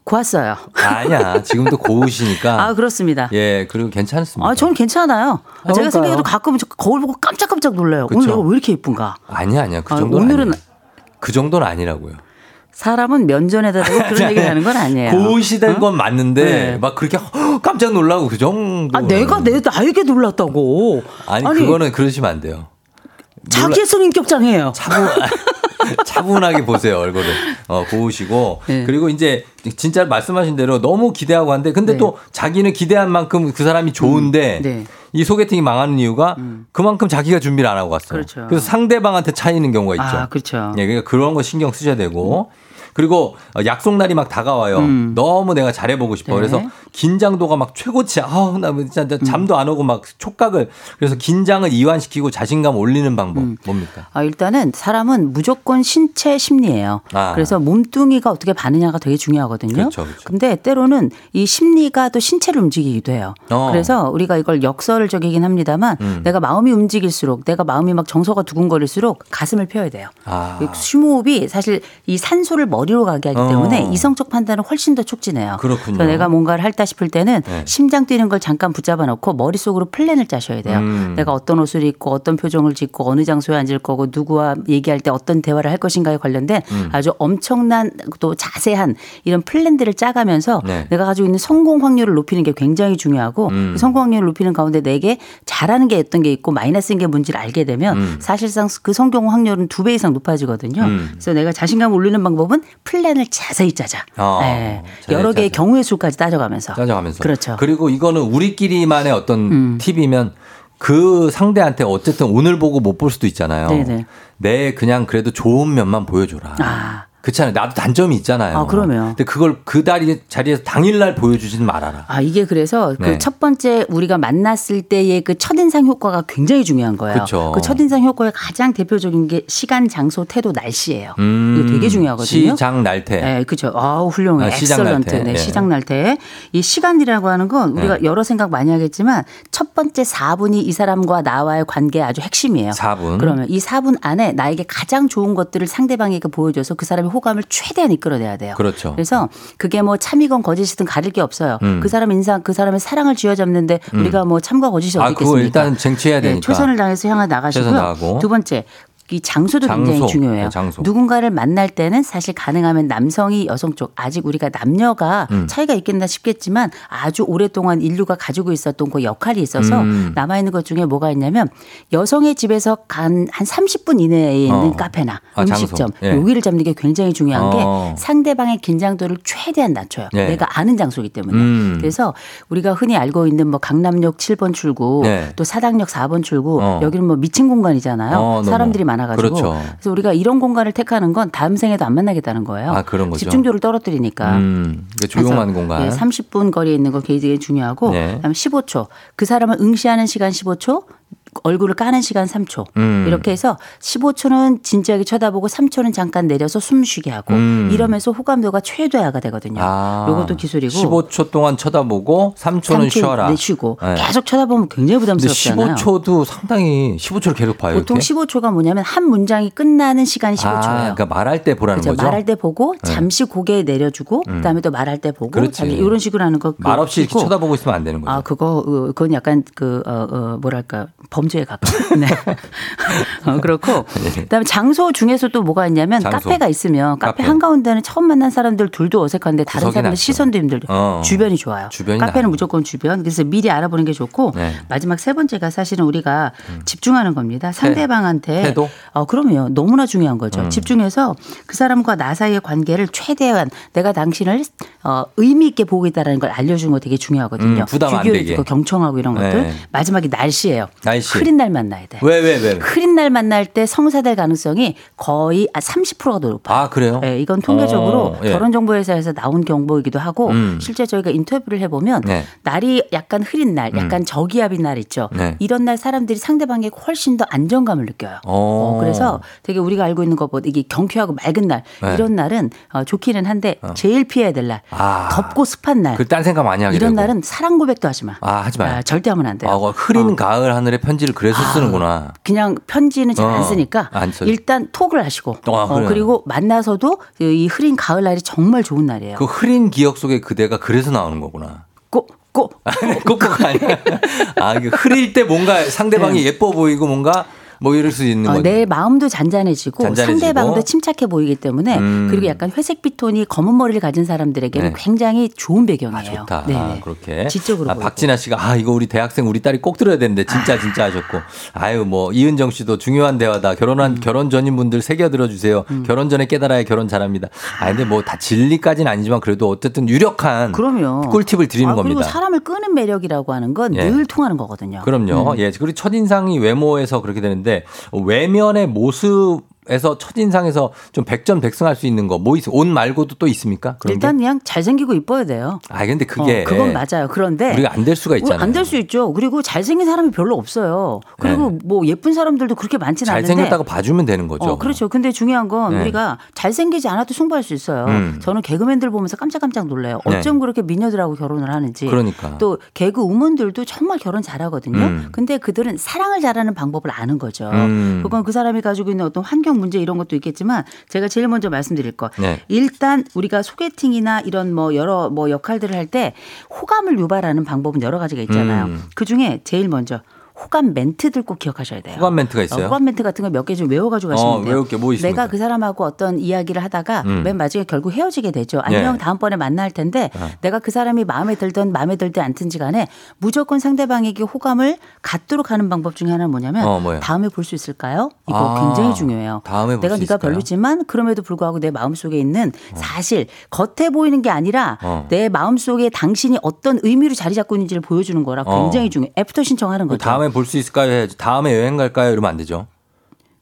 고왔어요. 아니야 지금도 고우시니까. 아 그렇습니다. 예 그리고 괜찮습니다. 아, 저는 괜찮아요. 아, 제가. 생각해도 가끔 저 거울 보고 깜짝깜짝 놀라요. 그쵸. 오늘 내가 왜 이렇게 예쁜가? 아니야 아니야 그 아, 정도는 오늘은 아니에요. 그 정도는 아니라고요. 사람은 면전에다 대고 그런 얘기 하는 건 아니에요. 고우시된 건 맞는데 네. 막 그렇게 헉, 깜짝 놀라고 그 정도. 아, 내가 내 나에게 놀랐다고. 아니, 그거는 그러시면 안 돼요. 자기의 성인격장이에요. 차분, 차분하게 보세요, 얼굴을. 어, 고우시고. 네. 그리고 이제 진짜 말씀하신 대로 너무 기대하고 한데, 근데 네. 또 자기는 기대한 만큼 그 사람이 좋은데, 네. 이 소개팅이 망하는 이유가 그만큼 자기가 준비를 안 하고 갔어요. 그렇죠. 래서 상대방한테 차이는 경우가 있죠. 아, 그렇죠. 예, 그러니까 그런 거 신경 쓰셔야 되고. 그리고 약속 날이 막 다가와요. 음. 너무 내가 잘해보고 싶어. 네. 그래서 긴장도가 막 최고치야. 아우, 나 진짜 음. 잠도 안 오고 막 촉각을. 그래서 긴장을 이완시키고 자신감 올리는 방법 뭡니까? 아, 일단은 사람은 무조건 신체 심리예요. 아. 그래서 몸뚱이가 어떻게 반응하냐가 되게 중요하거든요. 그렇죠, 그렇죠. 근데 때로는 이 심리가 또 신체를 움직이기도 해요. 어. 그래서 우리가 이걸 역설적이긴 합니다만 음. 내가 마음이 움직일수록 내가 마음이 막 정서가 두근거릴수록 가슴을 펴야 돼요. 아. 그 심호흡이 사실 이 산소를 머리로 가게 하기 어. 때문에 이성적 판단은 훨씬 더 촉진해요. 그렇군요. 내가 뭔가를 할 하겠다 싶을 때는 네. 심장 뛰는 걸 잠깐 붙잡아 놓고 머릿속으로 플랜을 짜셔야 돼요. 음. 내가 어떤 옷을 입고 어떤 표정을 짓고 어느 장소에 앉을 거고 누구와 얘기할 때 어떤 대화를 할 것인가에 관련된 음. 아주 엄청난 또 자세한 이런 플랜들을 짜가면서 네. 내가 가지고 있는 성공 확률을 높이는 게 굉장히 중요하고 음. 그 성공 확률을 높이는 가운데 내게 잘하는 게 어떤 게 있고 마이너스인 게 뭔지를 알게 되면 음. 사실상 그 성공 확률은 두 배 이상 높아지거든요. 음. 그래서 내가 자신감을 올리는 방법은 플랜을 자세히 짜자. 어, 네. 자세히 여러 개의 짜자. 경우의 수까지 따져가면서. 짜져가면서. 그렇죠. 음. 그리고 이거는 우리끼리만의 어떤 팁이면 그 상대한테 어쨌든 오늘 보고 못 볼 수도 있잖아요. 네네. 내 그냥 그래도 좋은 면만 보여줘라. 아. 그렇잖아요. 나도 단점이 있잖아요. 아, 그럼요. 근데 그걸 그 다리 자리에서 당일날 보여주지는 말아라. 아, 이게 그래서 네. 그첫 번째 우리가 만났을 때의 그 첫인상 효과가 굉장히 중요한 거예요. 그쵸. 그 첫인상 효과의 가장 대표적인 게 시간, 장소, 태도, 날씨예요. 음, 이거 되게 중요하거든요. 시장 날태. 네, 그렇죠. 아우 훌륭해. 아, 시장. 날태. 네, 예. 시장 날태. 이 시간이라고 하는 건 우리가 네. 여러 생각 많이 하겠지만 첫 번째 4분이 이 사람과 나와의 관계의 아주 핵심이에요. 4분. 그러면 이 4분 안에 나에게 가장 좋은 것들을 상대방에게 보여줘서 그 사람의 호감을 최대한 이끌어내야 돼요. 그렇죠. 그래서 그게 뭐 참이건 거짓이든 가릴 게 없어요. 음. 그 사람 인상, 그 사람의 사랑을 쥐어잡는데 음. 우리가 뭐 참과 거짓이 아, 어디 있겠습니까? 일단 쟁취해야 네, 되니까. 최선을 다해서 향해 최선 나가시고요. 두 번째. 이 장소도 장소. 굉장히 중요해요. 네, 장소. 누군가를 만날 때는 사실 가능하면 남성이 여성 쪽 아직 우리가 남녀가 음. 차이가 있겠나 싶겠지만 아주 오랫동안 인류가 가지고 있었던 그 역할이 있어서 음. 남아 있는 것 중에 뭐가 있냐면 여성의 집에서 간한 30분 이내에 있는 어. 카페나 아, 음식점. 예. 여기를 잡는 게 굉장히 중요한 어. 게 상대방의 긴장도를 최대한 낮춰요. 예. 내가 아는 장소이기 때문에. 음. 그래서 우리가 흔히 알고 있는 뭐 강남역 7번 출구, 네. 또 사당역 4번 출구, 어. 여기는 뭐 미친 공간이잖아요. 어. 사람들이 많아 가지고. 그렇죠. 그래서 우리가 이런 공간을 택하는 건 다음 생에도 안 만나겠다는 거예요. 아, 그런 거죠. 집중도를 떨어뜨리니까. 음, 그러니까 조용한 공간. 예, 30분 거리에 있는 거 굉장히 중요하고 네. 그다음에 15초. 그 사람을 응시하는 시간 15초. 얼굴을 까는 시간 3초. 음. 이렇게 해서 15초는 진지하게 쳐다보고 3초는 잠깐 내려서 숨 쉬게 하고 음. 이러면서 호감도가 최대화가 되거든요. 아, 요것도 기술이고 15초 동안 쳐다보고 3초는 3초 쉬어라. 네, 쉬고 네. 계속 쳐다보면 굉장히 부담스럽잖아요. 15초도 상당히 15초를 계속 봐요. 보통 이렇게? 15초가 뭐냐면 한 문장이 끝나는 시간이 15초예요. 아, 그러니까 말할 때 보라는 그렇죠. 거죠. 말할 때 보고 네. 잠시 고개 내려주고 음. 그다음에 또 말할 때 보고 그렇지. 이런 식으로 하는 거 말 없이 이렇게 그거 쳐다보고 있으면 안 되는 거죠. 아, 그거, 어, 그건 약간 그, 어, 어, 뭐랄까, 범죄에 가까워. 네. 어, 그렇고. 그 다음에 장소 중에서 또 뭐가 있냐면 네. 장소. 카페가 있으면 카페, 카페. 한 가운데는 처음 만난 사람들 둘도 어색한데 다른 사람들. 시선도 힘들죠. 어. 주변이 좋아요. 주변이 카페는 나아요. 무조건 주변. 그래서 미리 알아보는 게 좋고. 네. 마지막 세 번째가 사실은 우리가 집중하는 겁니다. 상대방한테. 태도? 어, 그럼요. 너무나 중요한 거죠. 음. 집중해서 그 사람과 나 사이의 관계를 최대한 내가 당신을 어, 의미 있게 보고 있다는 걸 알려주는 거 되게 중요하거든요. 음, 부담 안 되게. 경청하고 이런 것들. 네. 마지막이 날씨예요. 날씨. 흐린 날 만나야 돼. 왜, 왜, 왜? 흐린 날 만날 때 성사될 가능성이 거의 30%가 더 높아요. 아, 그래요? 네, 이건 통계적으로 어, 예. 결혼정보회사에서 나온 정보이기도 하고 음. 실제 저희가 인터뷰를 해보면 네. 날이 약간 흐린 날, 약간 저기압인 날 있죠. 네. 이런 날 사람들이 상대방에게 훨씬 더 안정감을 느껴요. 어. 어, 그래서 되게 우리가 알고 있는 것보다 이게 경쾌하고 맑은 날 네. 이런 날은 어, 좋기는 한데 제일 피해야 될 날, 아. 덥고 습한 날. 그 딴 생각 많이 하게 이런 되고. 날은 사랑 고백도 하지 마. 아, 하지 마요. 아, 절대 하면 안 돼요. 아, 흐린 어. 가을 하늘에 편지 를 그래서 쓰는구나. 그냥 편지는 잘안 어, 쓰니까 안. 일단 톡을 하시고 아, 어? 그리고 만나서도 이 흐린 가을 날이 정말 좋은 날이에요. 그 흐린 기억 속에 그대가 그래서 나오는 거구나. 꼭 꼭 꼭꼭 아니야. 아, 흐릴 때 뭔가 상대방이 예뻐 보이고 뭔가 뭐 이럴 수 있는 어, 거죠. 내 마음도 잔잔해지고, 잔잔해지고. 상대방도 침착해 보이기 때문에 음. 그리고 약간 회색 피톤이 검은 머리를 가진 사람들에게는 네. 굉장히 좋은 배경이에요. 좋다. 네. 아, 그렇게. 지적으로 아. 박진아 씨가 아 이거 우리 대학생 우리 딸이 꼭 들어야 되는데 진짜 진짜 하셨고 아유 뭐 이은정 씨도 중요한 대화다 결혼한 음. 결혼 전인 분들 새겨 들어주세요. 결혼 전에 깨달아야 결혼 잘합니다. 아 근데 뭐 다 진리까지는 아니지만 그래도 어쨌든 유력한 그럼요. 꿀팁을 드리는 아, 그리고 겁니다. 사람을 끄는 매력이라고 하는 건늘 예. 통하는 거거든요. 그럼요. 음. 예. 그리고 첫 인상이 외모에서 그렇게 되는데 외면의 모습 에서 첫인상에서 좀 백전백승할 수 있는 거 뭐 있어? 옷 말고도 또 있습니까? 일단 그냥 잘생기고 이뻐야 돼요. 게? 아 근데 그게 어, 그건 맞아요. 그런데 우리가 안 될 수가 있잖아요. 안 될 수 있죠. 그리고 잘생긴 사람이 별로 없어요. 그리고 뭐 예쁜 사람들도 그렇게 많지는 않은데. 네. 잘생겼다고 봐주면 되는 거죠. 어, 그렇죠. 근데 중요한 건 네. 우리가 잘생기지 않아도 승부할 수 있어요. 음. 저는 개그맨들 보면서 깜짝깜짝 놀래요. 네. 어쩜 그렇게 미녀들하고 결혼을 하는지. 그러니까. 또 개그 우먼들도 정말 결혼 잘하거든요. 음. 근데 그들은 사랑을 잘하는 방법을 아는 거죠. 음. 그건 그 사람이 가지고 있는 어떤 환경 성격 문제 이런 것도 있겠지만 제가 제일 먼저 말씀드릴 거. 네. 일단 우리가 소개팅이나 이런 뭐 여러 뭐 역할들을 할 때 호감을 유발하는 방법은 여러 가지가 있잖아요. 음. 그 중에 제일 먼저 호감 멘트들 꼭 기억하셔야 돼요. 호감 멘트가 있어요? 어, 호감 멘트 같은 거 몇 개 좀 외워가지고 어, 가시면 돼요. 외울 게뭐 있습니까? 내가 그 사람하고 어떤 이야기를 하다가 음. 맨 마지막에 결국 헤어지게 되죠. 안녕 예. 다음번에 만날 텐데 어. 내가 그 사람이 마음에 들든 마음에 들든 않든지 간에 무조건 상대방에게 호감을 갖도록 하는 방법 중에 하나는 뭐냐면 어? 다음에 볼 수 있을까요? 이거 아, 굉장히 중요해요. 다음에 볼 내가 수 네가 있을까요? 별로지만 그럼에도 불구하고 내 마음속에 있는 사실 겉에 보이는 게 아니라 어. 내 마음속에 당신이 어떤 의미로 자리 잡고 있는지를 보여주는 거라 어. 굉장히 중요해. 애프터 신청하는 거죠. 다음에 볼 수 있을까요? 해야지. 다음에 여행 갈까요? 이러면 안 되죠.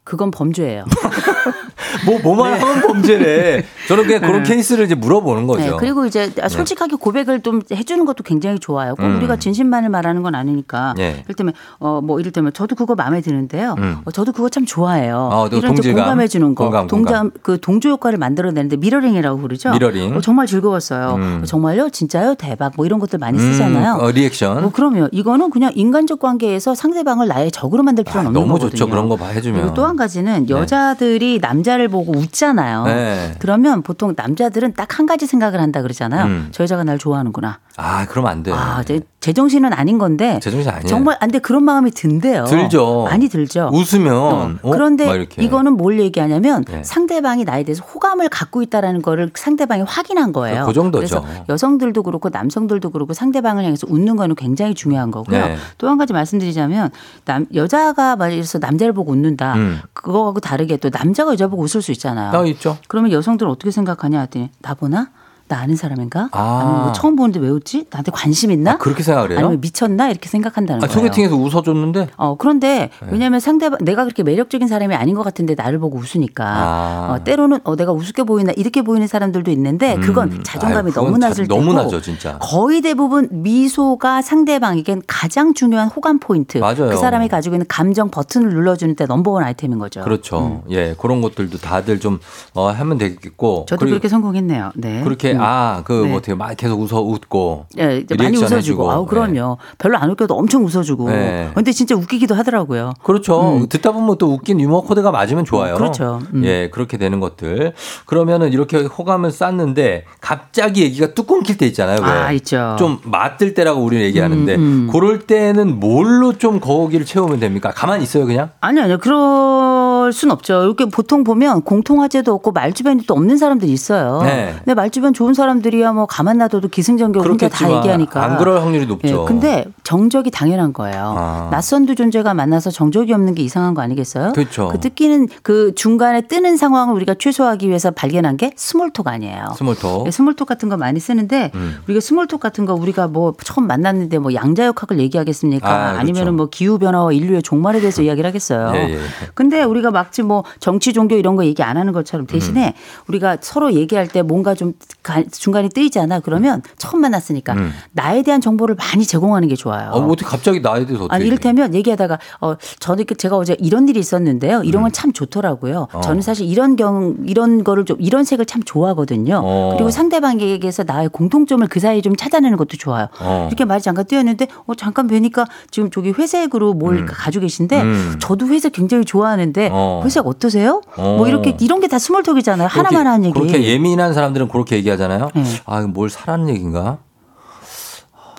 그건 범죄예요. 뭐 뭐만 하면 범죄래. 저는 그냥 그런 네. 케이스를 이제 물어보는 거죠. 네, 그리고 이제 솔직하게 고백을 좀 해주는 것도 굉장히 좋아요. 꼭 음. 우리가 진심만을 말하는 건 아니니까. 예. 이를테면 어 뭐 이를테면 저도 그거 마음에 드는데요. 음. 어, 저도 그거 참 좋아해요. 어, 또 이런 좀? 공감해 주는 거, 공감, 동감 그 동조 효과를 만들어내는데 mirroring이라고 부르죠. 미러링. 어, 정말 즐거웠어요. 음. 어, 정말요, 진짜요, 대박 뭐 이런 것들 많이 음, 쓰잖아요. 어, 리액션. 뭐 그러면 이거는 그냥 인간적 관계에서 상대방을 나의 적으로 만들 필요는 없는 아, 너무 거거든요. 좋죠. 그런 거 봐 해주면. 그리고 또 한 가지는 네. 여자들이 남자를 보고 웃잖아요. 네. 그러면 보통 남자들은 딱 한 가지 생각을 한다 그러잖아요. 음. 저 여자가 날 좋아하는구나. 아, 그러면 안 돼. 아, 제, 제정신은 아닌 건데. 제정신 아니에요. 정말 안돼 그런 마음이 든대요. 들죠. 많이 들죠. 웃으면 어, 어? 막 그런데. 이거는 뭘 얘기하냐면 네. 상대방이 나에 대해서 호감을 갖고 있다라는 거를 상대방이 확인한 거예요. 그 정도죠. 그래서 여성들도 그렇고 남성들도 그렇고 상대방을 향해서 웃는 거는 굉장히 중요한 거고요. 네. 또한 가지 말씀드리자면 남 여자가 말해서 남자를 보고 웃는다. 음. 그거하고 다르게 또 남자가 여자 보고 웃을 수 있잖아요. 아, 있죠. 그러면 여성들은 어떻게 생각하냐 했더니 나 보나? 나 아는 사람인가? 아. 아니면 뭐 처음 보는데 왜 웃지? 나한테 관심 있나? 아, 그렇게 생각을 해요? 아니면 미쳤나? 이렇게 생각한다는 아, 거예요. 소개팅에서 웃어줬는데. 어, 그런데 네. 왜냐하면 상대방 내가 그렇게 매력적인 사람이 아닌 것 같은데 나를 보고 웃으니까 아. 어, 때로는 어, 내가 우습게 보이나 이렇게 보이는 사람들도 있는데 음. 그건 자존감이 아유, 너무 낮을 자- 때고 너무 낮죠, 진짜. 거의 대부분 미소가 상대방에겐 가장 중요한 호감 포인트. 맞아요. 그 사람이 가지고 있는 감정 버튼을 눌러주는 때 넘버원 아이템인 거죠. 그렇죠. 예, 그런 것들도 다들 좀 어, 하면 되겠고. 저도 그렇게 성공했네요. 네. 그렇게 음. 아, 그 네. 뭐 어떻게 막 계속 웃어 웃고. 예, 이제 많이 웃어주고. 해주고. 아우, 그럼요. 별로 안 웃겨도 엄청 웃어주고. 네. 근데 진짜 웃기기도 하더라고요. 그렇죠. 듣다 보면 또 웃긴 유머 코드가 맞으면 좋아요. 음, 그렇죠. 음. 예, 그렇게 되는 것들. 그러면은 이렇게 호감을 쌓는데 갑자기 얘기가 뚝 끊길 때 있잖아요. 왜? 아, 있죠. 좀 맞들 때라고 우리는 얘기하는데 음, 음. 그럴 때는 뭘로 좀 거기를 채우면 됩니까? 가만히 있어요, 그냥? 아니요, 아니요. 그럴 순 없죠. 이렇게 보통 보면 공통화제도 없고 말주변이 또 없는 사람들이 있어요. 네. 근데 말주변 좋은 사람들이야 뭐 가만 놔둬도 기승전결 혼자 다 얘기하니까. 안 그럴 확률이 높죠. 예, 근데 정적이 당연한 거예요. 아. 낯선 두 존재가 만나서 정적이 없는 게 이상한 거 아니겠어요? 그렇죠. 그 뜻끼는 그 중간에 뜨는 상황을 우리가 최소화하기 위해서 발견한 게 small talk 아니에요. small talk. 예, small talk 같은 거 많이 쓰는데 음. 우리가 small talk 같은 거 우리가 뭐 처음 만났는데 뭐 양자역학을 얘기하겠습니까? 아, 그렇죠. 아, 니면은뭐 기후 변화와 인류의 종말에 대해서 이야기를 하겠어요. 예, 예. 근데 우리가 막지 뭐 정치 종교 이런 거 얘기 안 하는 것처럼 대신에 음. 우리가 서로 얘기할 때 뭔가 좀 가- 중간에 뜨이잖아. 그러면 처음 만났으니까 음. 나에 대한 정보를 많이 제공하는 게 좋아요. 어, 어떻게 갑자기 나에 대해서 어떻게 아니 이를테면 얘기하다가 어 저는 제가 어제 이런 일이 있었는데요. 이런 건 참 좋더라고요. 음. 어. 저는 사실 이런 경 이런 거를 좀 이런 색을 참 좋아하거든요. 어. 그리고 상대방에게서 나의 공통점을 그 사이에 좀 찾아내는 것도 좋아요. 어. 이렇게 말이 잠깐 뛰었는데 어 잠깐 뵈니까 지금 저기 회색으로 뭘 가지고 계신데 음. 저도 회색 굉장히 좋아하는데 어. 회색 어떠세요? 어. 뭐 이렇게 이런 게 다 small talk이잖아요. 하나만 하는 얘기. 그렇게 예민한 사람들은 그렇게 얘기하잖아요. 네. 아, 이거 뭘 사라는 얘기인가?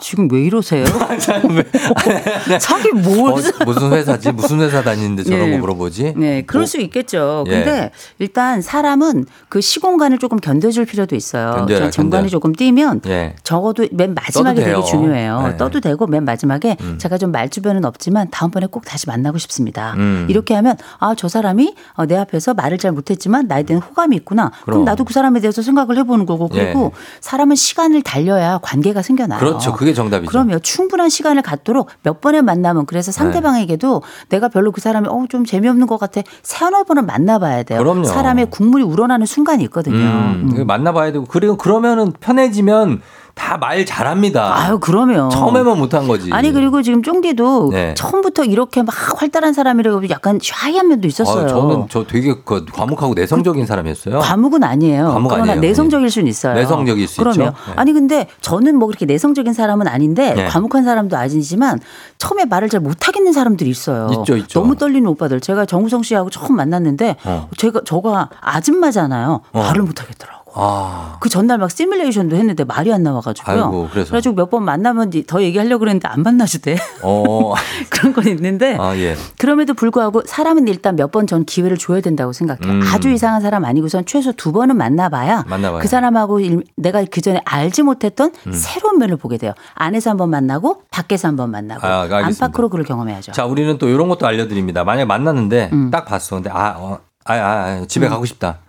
지금 왜 이러세요? 자기 뭘? 어, 무슨 회사지? 무슨 회사 다니는데 저런 네. 거 물어보지? 네, 그럴 뭐, 수 있겠죠. 예. 근데 일단 사람은 그 시공간을 조금 견뎌줄 필요도 있어요. 견뎌요, 정관이 견뎌요. 조금 뛰면 예. 적어도 맨 마지막에. 되게 중요해요. 네. 떠도 되고 맨 마지막에 음. 제가 좀 말주변은 없지만 다음번에 꼭 다시 만나고 싶습니다. 음. 이렇게 하면 아, 저 사람이 어, 내 앞에서 말을 잘 못했지만 나에 대한 호감이 있구나. 그럼, 그럼. 나도 그 사람에 대해서 생각을 해보는 거고 그리고 사람은 시간을 달려야 관계가 생겨나요. 그렇죠. 그게 정답이죠. 그럼요. 충분한 시간을 갖도록 몇 번의 만남은 그래서 상대방에게도 내가 별로 그 사람이 어, 좀 재미없는 것 같아. 세너 번은 만나봐야 돼요. 그럼요. 사람의 국물이 우러나는 순간이 있거든요. 음, 음. 만나봐야 되고 그리고 그러면은 편해지면 다 말 잘합니다. 아유, 그러면. 처음에만 못한 거지. 아니 그리고 지금 쫑디도 네. 처음부터 이렇게 막 활달한 사람이라고 약간 샤이한 면도 있었어요. 아, 저는 저 되게 그 과묵하고 내성적인 사람이었어요. 과묵은 아니에요. 과묵 그러나 아니에요. 내성적일 수는 있어요. 내성적일 수 그럼요. 있죠. 네. 아니 근데 저는 뭐 그렇게 내성적인 사람은 아닌데 네. 과묵한 사람도 아니지만 처음에 말을 잘 못하겠는 사람들이 있어요. 있죠, 있죠. 너무 떨리는 오빠들. 제가 정우성 씨하고 처음 만났는데 어. 제가 저가 아줌마잖아요. 어. 말을 못하겠더라고. 아, 그 전날 막 시뮬레이션도 했는데 말이 안 나와가지고요. 아이고, 그래서. 그래가지고 몇 번 만나면 더 얘기하려고 그랬는데 안 만나주대. 어, 그런 건 있는데 아 예. 그럼에도 불구하고 사람은 일단 몇 번 전 기회를 줘야 된다고 생각해요. 음. 아주 이상한 사람 아니고선 최소 두 번은 만나봐야 만나봐야. 그 사람하고 일- 내가 그 전에 알지 못했던 음. 새로운 면을 보게 돼요. 안에서 한번 만나고 밖에서 한번 만나고 아, 알겠습니다. 안팎으로 그걸 경험해야죠. 자, 우리는 또 이런 것도 알려드립니다. 만약에 만났는데 음. 딱 봤어. 근데 아, 어, 아, 아, 아, 집에 가고 싶다.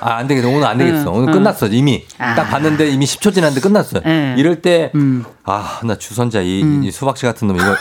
아, 안 되겠어. 오늘 안 되겠어. 음, 오늘 음. 끝났어. 이미. 아. 딱 봤는데 이미 10초 지났는데 끝났어요. 네. 이럴 때, 음. 아, 나 주선자 이, 이 수박씨 같은 놈 이거.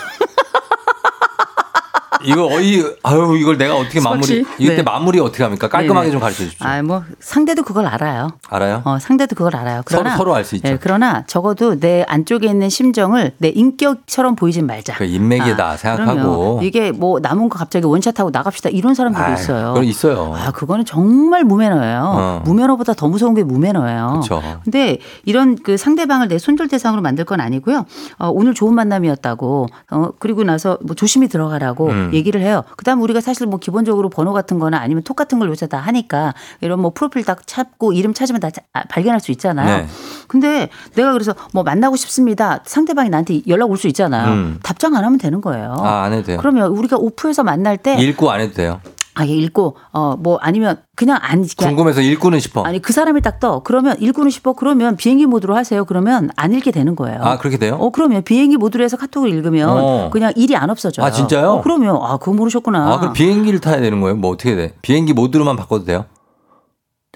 이거 어이 아유 이걸 내가 어떻게 마무리? 이때 네. 마무리 어떻게 합니까 깔끔하게 네네. 좀 가르쳐 주십시오 아, 뭐 상대도 그걸 알아요. 알아요 어, 상대도 그걸 알아요. 서로 그러나 서로 알 수 있죠 예, 그러나 적어도 내 안쪽에 있는 심정을 내 인격처럼 보이진 말자. 그 인맥이다 생각하고 그럼요. 이게 뭐 남은 거 갑자기 원샷하고 나갑시다 이런 사람들도 아이, 있어요. 그건 있어요 아, 그거는 정말 무매너예요. 어. 무매너보다 더 무서운 게 무매너예요. 그쵸. 근데 이런 그 상대방을 내 손절 대상으로 만들 건 아니고요. 어, 오늘 좋은 만남이었다고. 어, 그리고 나서 뭐 조심히 들어가라고 음. 얘기를 해요. 그다음 우리가 사실 뭐 기본적으로 번호 같은 거나 아니면 톡 같은 걸 요새 다 하니까 이런 뭐 프로필 딱 찾고 이름 찾으면 다 자- 아, 발견할 수 있잖아요. 네. 근데 내가 그래서 뭐 만나고 싶습니다. 상대방이 나한테 연락 올 수 있잖아요. 음. 답장 안 하면 되는 거예요. 아 안 해도 돼요 그러면 우리가 오프에서 만날 때 읽고 안 해도 돼요 아, 이게 읽고 어 뭐 아니면 그냥 안 그냥 궁금해서 읽고는 싶어 아니 그 사람이 딱 떠. 그러면 읽고는 싶어. 그러면 비행기 모드로 하세요. 그러면 안 읽게 되는 거예요. 아 그렇게 돼요 어 그러면 비행기 모드로 해서 카톡을 읽으면 어. 그냥 일이 안 없어져요. 아, 진짜요? 어, 그러면 아 그거 모르셨구나. 아 그럼 비행기를 타야 되는 거예요 뭐 어떻게 돼 비행기 모드로만 바꿔도 돼요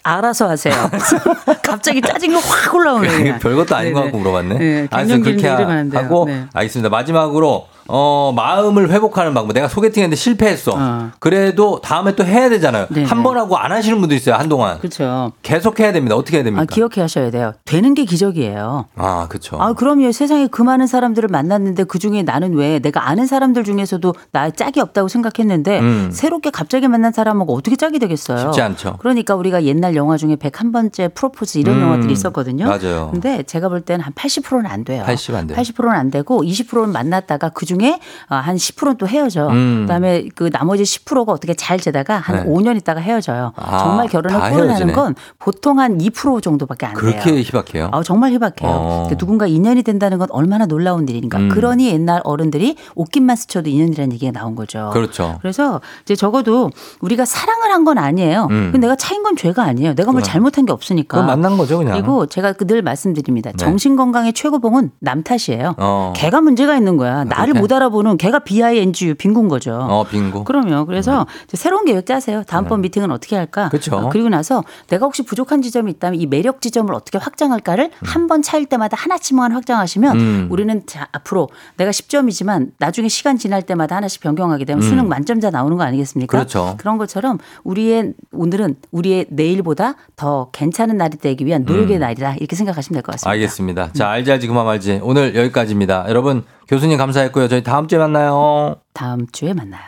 알아서 하세요. 갑자기 짜증이 확 올라오네. 그게 그냥. 별것도 아닌 것 네네. 같고 물어봤네. 네, 아, 그렇게 하-. 하고 네. 알겠습니다. 마지막으로 어 마음을 회복하는 방법. 내가 소개팅했는데 실패했어. 어. 그래도 다음에 또 해야 되잖아요. 네네. 한번 하고 안 하시는 분도 있어요. 한동안 그렇죠. 계속 해야 됩니다. 어떻게 해야 됩니까? 아 기억해 하셔야 돼요. 되는 게 기적이에요. 아, 그렇죠. 아, 그럼요. 세상에 그 많은 사람들을 만났는데 그 중에 나는 왜 내가 아는 사람들 중에서도 나 짝이 없다고 생각했는데 음. 새롭게 갑자기 만난 사람하고 어떻게 짝이 되겠어요? 쉽지 않죠. 그러니까 우리가 옛날 영화 중에 101번째 프로포즈 이런 음. 영화들이 있었거든요. 맞아요. 근데 제가 볼 때는 한 80%는 안 돼요. 80 안 돼요. 80%는 안 되고 20%는 만났다가 그중 에 한 10%는 또 헤어져. 음. 그다음에 그 나머지 10%가 어떻게 잘 지다가 한 네. 5년 있다가 헤어져요. 아, 정말 결혼을 헤어지네. 건 보통 한 2% 정도밖에 안 돼요. 그렇게 희박해요. 아, 정말 희박해요. 어. 누군가 인연이 된다는 건 얼마나 놀라운 일인가. 음. 그러니 옛날 어른들이 옷깃만 스쳐도 인연이라는 얘기가 나온 거죠. 그렇죠. 그래서 이제 적어도 우리가 사랑을 한 건 아니에요. 음. 근데 내가 차인 건 죄가 아니에요. 내가 뭘 그럼. 잘못한 게 없으니까. 만난 거죠, 그냥. 그리고 제가 그늘 말씀드립니다. 네. 정신 건강의 최고봉은 남 탓이에요. 어. 걔가 문제가 있는 거야. 나를 그렇게? 못 알아보는 걔가 BINGU 빈군 거죠. 어, 빙고. 그럼요. 그래서 이제 새로운 계획 짜세요. 다음번 미팅은 어떻게 할까? 네. 그쵸. 어, 그리고 나서 내가 혹시 부족한 지점이 있다면 이 매력 지점을 어떻게 확장할까를 한번 차일 때마다 하나씩만 확장하시면 음. 우리는 자, 앞으로 내가 10점이지만 나중에 시간 지날 때마다 하나씩 변경하게 되면 음. 수능 만점자 나오는 거 아니겠습니까? 그렇죠. 런 것처럼 우리의 오늘은 우리의 내일보다 더 괜찮은 날이 되기 위한 노력의 음. 날이다. 이렇게 생각하시면 될 것 같습니다. 알겠습니다. 자, 알지 알지 그만 말지. 오늘 여기까지입니다. 여러분, 교수님 감사했고요. 저희 다음 주에 만나요. 다음 주에 만나요.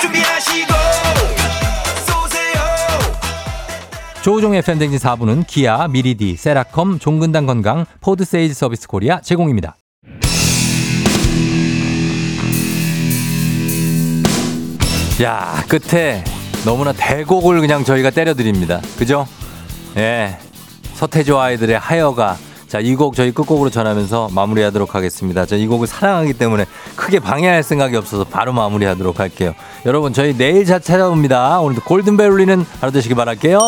준비하시고 쏘세요 조우종의 FM대행진 4부는 기아, 미리디, 세라컴, 종근당 건강, 포드 세일즈 서비스 코리아 제공입니다. 야, 끝에 너무나 대곡을 그냥 저희가 때려드립니다. 그죠? 예. 서태지와 아이들의 하여가. 자, 이 곡 저희 끝곡으로 전하면서 마무리하도록 하겠습니다. 저 이 곡을 사랑하기 때문에 크게 방해할 생각이 없어서 바로 마무리하도록 할게요. 여러분, 저희 내일 자 찾아옵니다. 오늘도 골든벨 울리는 하루 되시길 바랄게요.